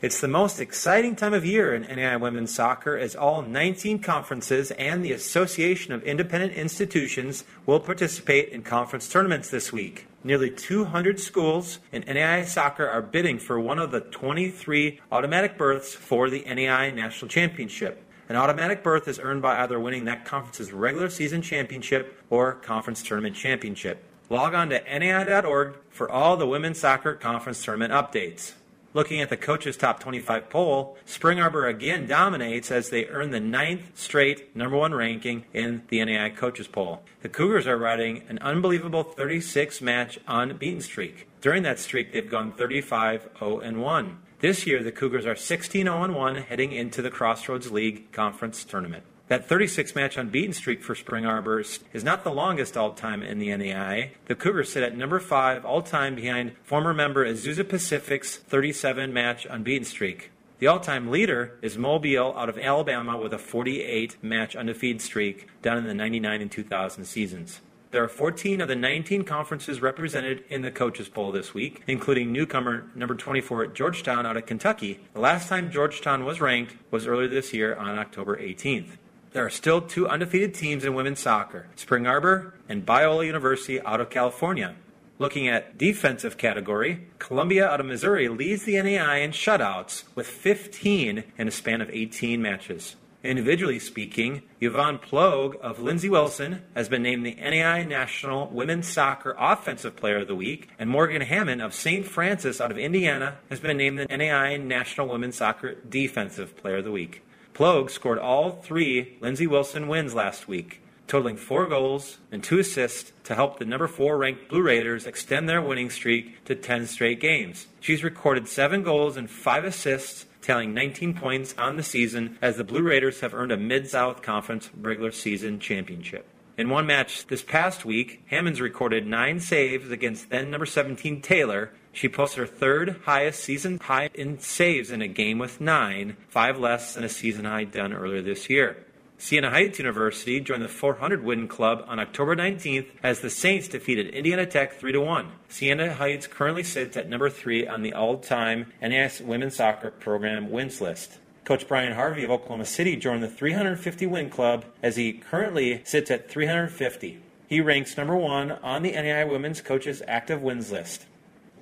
It's the most exciting time of year in NAIA women's soccer as all 19 conferences and the Association of Independent Institutions will participate in conference tournaments this week. Nearly 200 schools in NAIA soccer are bidding for one of the 23 automatic berths for the NAIA National Championship. An automatic berth is earned by either winning that conference's regular season championship or conference tournament championship. Log on to NAIA.org for all the women's soccer conference tournament updates. Looking at the coaches' top 25 poll, Spring Arbor again dominates as they earn the ninth straight number one ranking in the NAIA coaches poll. The Cougars are riding an unbelievable 36 match unbeaten streak. During that streak, they've gone 35 0 1. This year, the Cougars are 16 0 1 heading into the Crossroads League Conference Tournament. That 36 match unbeaten streak for Spring Arbor is not the longest all time in the NAIA. The Cougars sit at number 5 all time behind former member Azusa Pacific's 37 match unbeaten streak. The all time leader is Mobile out of Alabama with a 48 match undefeated streak done in the 99 and 2000 seasons. There are 14 of the 19 conferences represented in the coaches poll this week, including newcomer number 24 at Georgetown out of Kentucky. The last time Georgetown was ranked was earlier this year on October 18th. There are still two undefeated teams in women's soccer Spring Arbor and Biola University out of California. Looking at defensive category, Columbia out of Missouri leads the NAIA in shutouts with 15 in a span of 18 matches. Individually speaking, Yvonne Plogue of Lindsey Wilson has been named the NAIA National Women's Soccer Offensive Player of the Week, and Morgan Hammond of St. Francis out of Indiana has been named the NAIA National Women's Soccer Defensive Player of the Week. Plogue scored all three Lindsey Wilson wins last week, totaling four goals and two assists to help the number four ranked Blue Raiders extend their winning streak to 10 straight games. She's recorded seven goals and five assists tallying 19 points on the season as the Blue Raiders have earned a Mid South Conference regular season championship. In one match this past week, Hammonds recorded nine saves against then number 17 Taylor. She posted her third highest season high in saves in a game with nine, five less than a season high done earlier this year. Siena Heights University joined the 400 win club on October 19th as the Saints defeated Indiana Tech 3 1. Siena Heights currently sits at number 3 on the all time NAS women's soccer program wins list. Coach Brian Harvey of Oklahoma City joined the 350 win club as he currently sits at 350. He ranks number one on the NAIA women's coaches active wins list.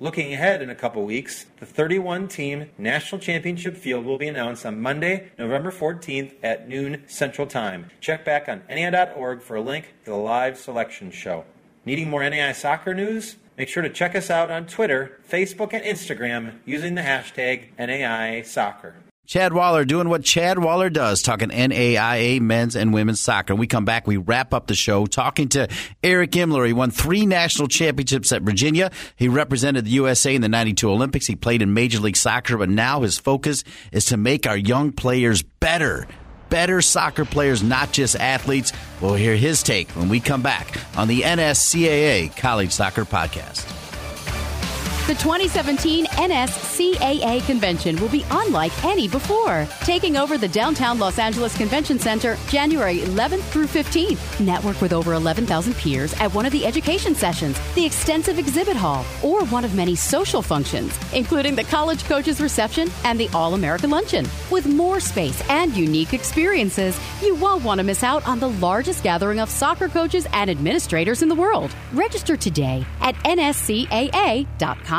Looking ahead in a couple weeks, the 31 team national championship field will be announced on Monday, November 14th at noon Central Time. Check back on NAIA.org for a link to the live selection show. Needing more NAIA soccer news? Make sure to check us out on Twitter, Facebook, and Instagram using the hashtag NAIA Soccer. Chad Waller doing what Chad Waller does, talking NAIA men's and women's soccer. we come back, we wrap up the show talking to Erik Imler. He won three national championships at Virginia. He represented the USA in the 92 Olympics. He played in Major League Soccer, but now his focus is to make our young players better. Better soccer players, not just athletes. We'll hear his take when we come back on the NSCAA College Soccer Podcast. The 2017 NSCAA convention will be unlike any before, taking over the downtown Los Angeles Convention Center January 11th through 15th. Network with over 11,000 peers at one of the education sessions, the extensive exhibit hall, or one of many social functions, including the College Coaches Reception and the All American Luncheon. With more space and unique experiences, you won't want to miss out on the largest gathering of soccer coaches and administrators in the world. Register today at nscaa.com.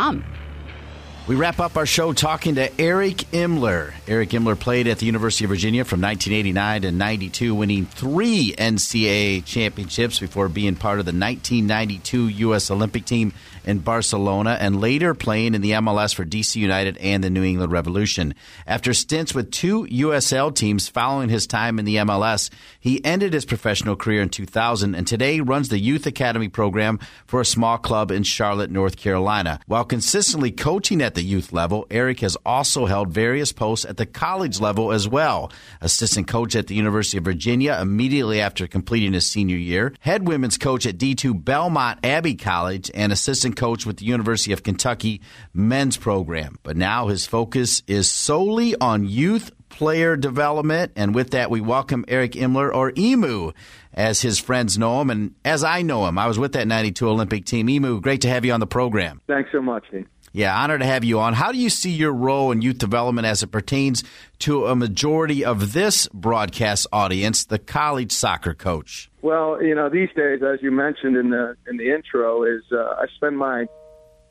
We wrap up our show talking to Erik Imler. Erik Imler played at the University of Virginia from 1989 to 92, winning three NCAA championships before being part of the 1992 U.S. Olympic team in Barcelona and later playing in the MLS for DC United and the New England Revolution. After stints with two USL teams following his time in the MLS, he ended his professional career in 2000 and today runs the Youth Academy program for a small club in Charlotte, North Carolina. While consistently coaching at the youth level, Erik has also held various posts at the college level as well. Assistant coach at the University of Virginia immediately after completing his senior year, head women's coach at D2 Belmont Abbey College, and assistant coach with the University of Kentucky men's program. But now his focus is solely on youth player development. And with that, we welcome Erik Imler, or Emu, as his friends know him, and as I know him. I was with that 92 Olympic team. Emu, great to have you on the program. Thanks so much, Dean. Yeah, honor to have you on. How do you see your role in youth development as it pertains to a majority of this broadcast audience, the college soccer coach? Well, you know, these days, as you mentioned in the in the intro, is uh, I spend my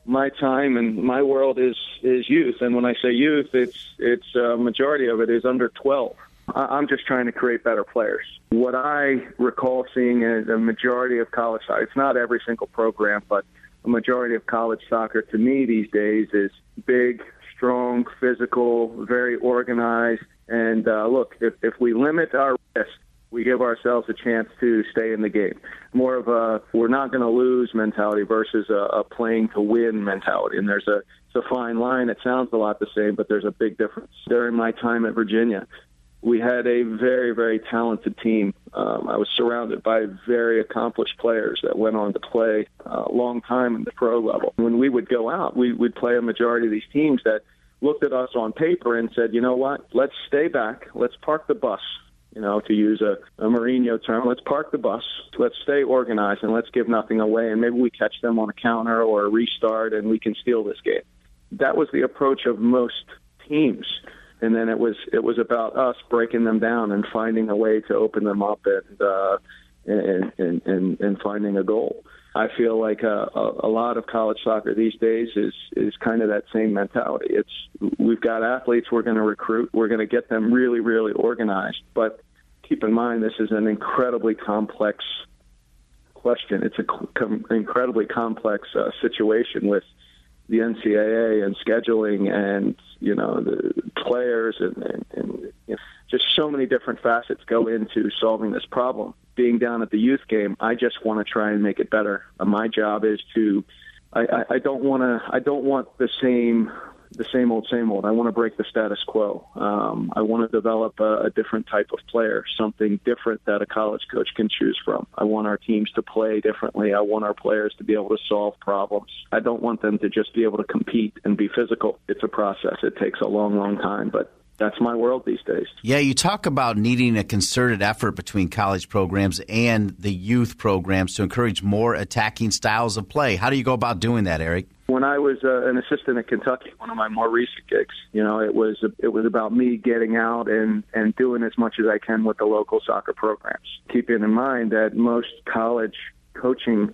my time and my world is is youth, and when I say youth, it's it's a uh, majority of it is under twelve. I'm just trying to create better players. What I recall seeing is a majority of college soccer. It's not every single program, but a majority of college soccer to me these days is big, strong, physical, very organized. And uh, look, if, if we limit our risk, we give ourselves a chance to stay in the game. More of a we're not going to lose mentality versus a, a playing to win mentality. And there's a it's a fine line. It sounds a lot the same, but there's a big difference. During my time at Virginia, we had a very, very talented team. Um, I was surrounded by very accomplished players that went on to play uh, a long time in the pro level. When we would go out, we would play a majority of these teams that looked at us on paper and said, you know what, let's stay back, let's park the bus. You know, to use a, a Mourinho term, let's park the bus, let's stay organized, and let's give nothing away. And maybe we catch them on a counter or a restart, and we can steal this game. That was the approach of most teams and then it was it was about us breaking them down and finding a way to open them up and uh, and, and and and finding a goal. I feel like uh, a, a lot of college soccer these days is is kind of that same mentality. It's we've got athletes we're going to recruit, we're going to get them really really organized, but keep in mind this is an incredibly complex question. It's an com- incredibly complex uh, situation with the NCAA and scheduling and you know the players and, and, and you know, just so many different facets go into solving this problem. Being down at the youth game, I just want to try and make it better. My job is to I, I, I don't want to I don't want the same the same old, same old. I want to break the status quo. Um, I want to develop a, a different type of player, something different that a college coach can choose from. I want our teams to play differently. I want our players to be able to solve problems. I don't want them to just be able to compete and be physical. It's a process. It takes a long, long time, but that's my world these days. Yeah, you talk about needing a concerted effort between college programs and the youth programs to encourage more attacking styles of play. How do you go about doing that, Erik? When I was uh, an assistant at Kentucky, one of my more recent gigs, you know, it was it was about me getting out and and doing as much as I can with the local soccer programs. Keeping in mind that most college coaching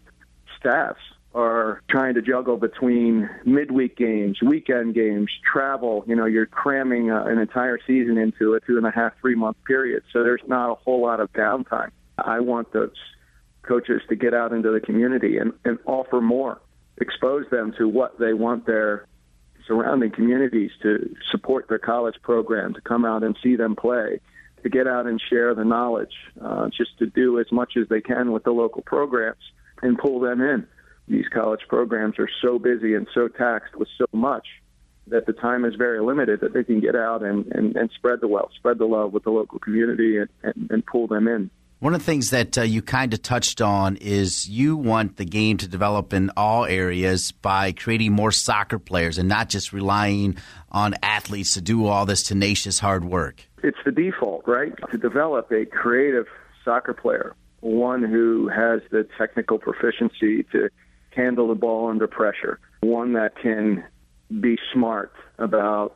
staffs are trying to juggle between midweek games, weekend games, travel. You know, you're cramming uh, an entire season into a two and a half, three month period. So there's not a whole lot of downtime. I want those coaches to get out into the community and, and offer more, expose them to what they want their surrounding communities to support their college program, to come out and see them play, to get out and share the knowledge, uh, just to do as much as they can with the local programs and pull them in these college programs are so busy and so taxed with so much that the time is very limited that they can get out and, and, and spread the wealth, spread the love with the local community and, and, and pull them in. One of the things that uh, you kind of touched on is you want the game to develop in all areas by creating more soccer players and not just relying on athletes to do all this tenacious hard work. It's the default, right? To develop a creative soccer player, one who has the technical proficiency to handle the ball under pressure, one that can be smart about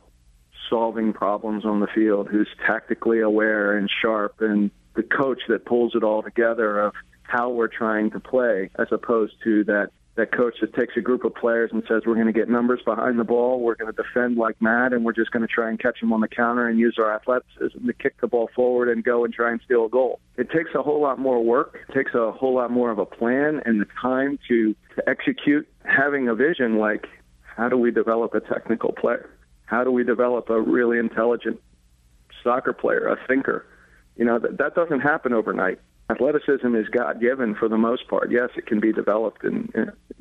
solving problems on the field, who's tactically aware and sharp, and the coach that pulls it all together of how we're trying to play, as opposed to that that coach that takes a group of players and says we're going to get numbers behind the ball, we're going to defend like mad, and we're just going to try and catch them on the counter and use our athleticism to kick the ball forward and go and try and steal a goal. It takes a whole lot more work. It takes a whole lot more of a plan and the time to, to execute. Having a vision like how do we develop a technical player? How do we develop a really intelligent soccer player, a thinker? You know, that, that doesn't happen overnight. Athleticism is God given for the most part. Yes, it can be developed and,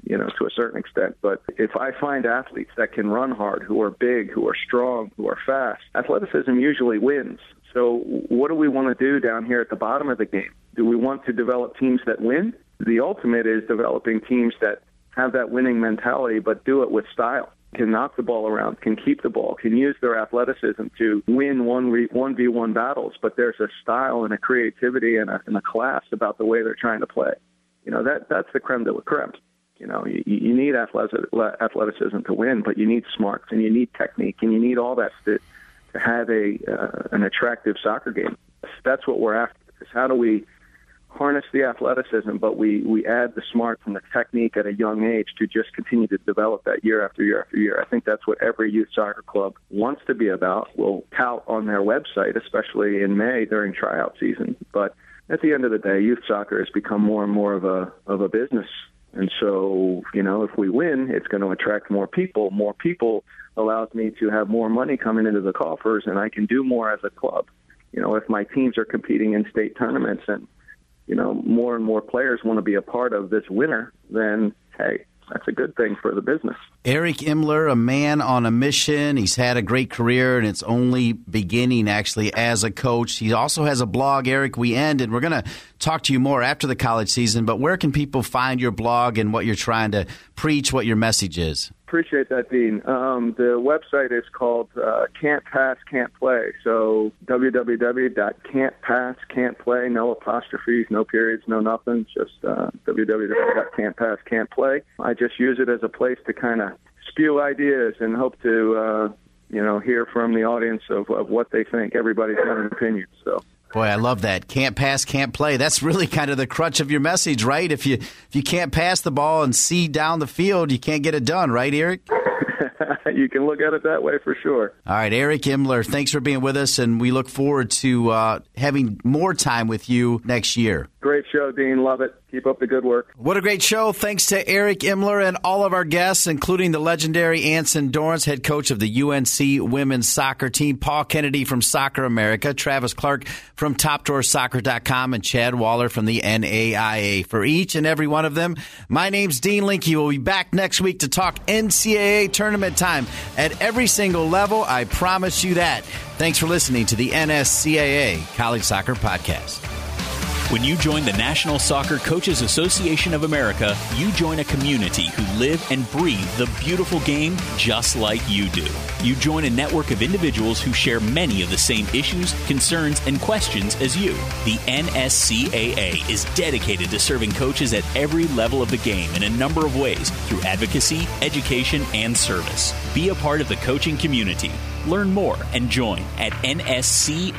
you know, to a certain extent. But if I find athletes that can run hard, who are big, who are strong, who are fast, athleticism usually wins. So what do we want to do down here at the bottom of the game? Do we want to develop teams that win? The ultimate is developing teams that have that winning mentality, but do it with style. Can knock the ball around, can keep the ball, can use their athleticism to win one one v one battles. But there's a style and a creativity and a, and a class about the way they're trying to play. You know that that's the creme de la creme. You know, you, you need athleticism to win, but you need smarts and you need technique and you need all that to, to have a uh, an attractive soccer game. That's what we're after. Is how do we harness the athleticism, but we, we add the smarts and the technique at a young age to just continue to develop that year after year after year. I think that's what every youth soccer club wants to be about, will tout on their website, especially in May during tryout season. But at the end of the day, youth soccer has become more and more of a of a business. And so, you know, if we win, it's going to attract more people. More people allows me to have more money coming into the coffers, and I can do more as a club. You know, if my teams are competing in state tournaments and you know, more and more players want to be a part of this winner, then hey, that's a good thing for the business. Erik Imler, a man on a mission. He's had a great career, and it's only beginning actually as a coach. He also has a blog, Erik. We end, and we're going to talk to you more after the college season. But where can people find your blog and what you're trying to preach, what your message is? Appreciate that, Dean. Um, the website is called uh, Can't Pass, Can't Play. So www.can'tpasscan'tplay, no apostrophes, no periods, no nothing, just uh, www.can'tpasscan'tplay. I just use it as a place to kind of spew ideas and hope to, uh, you know, hear from the audience of, of what they think. Everybody's got an opinion, so. Boy, I love that. Can't pass, can't play. That's really kind of the crutch of your message, right? If you if you can't pass the ball and see down the field, you can't get it done, right, Erik? you can look at it that way for sure. All right, Erik Imler, thanks for being with us, and we look forward to uh, having more time with you next year. Great show, Dean. Love it. Keep up the good work. What a great show. Thanks to Erik Imler and all of our guests, including the legendary Anson Dorrance, head coach of the UNC women's soccer team, Paul Kennedy from Soccer America, Travis Clark from TopDrawerSoccer.com, and Chad Waller from the NAIA. For each and every one of them, my name's Dean Linke. We'll be back next week to talk NCAA tournament time at every single level. I promise you that. Thanks for listening to the NSCAA College Soccer Podcast. When you join the National Soccer Coaches Association of America, you join a community who live and breathe the beautiful game just like you do. You join a network of individuals who share many of the same issues, concerns, and questions as you. The NSCAA is dedicated to serving coaches at every level of the game in a number of ways through advocacy, education, and service. Be a part of the coaching community. Learn more and join at nscaa.com.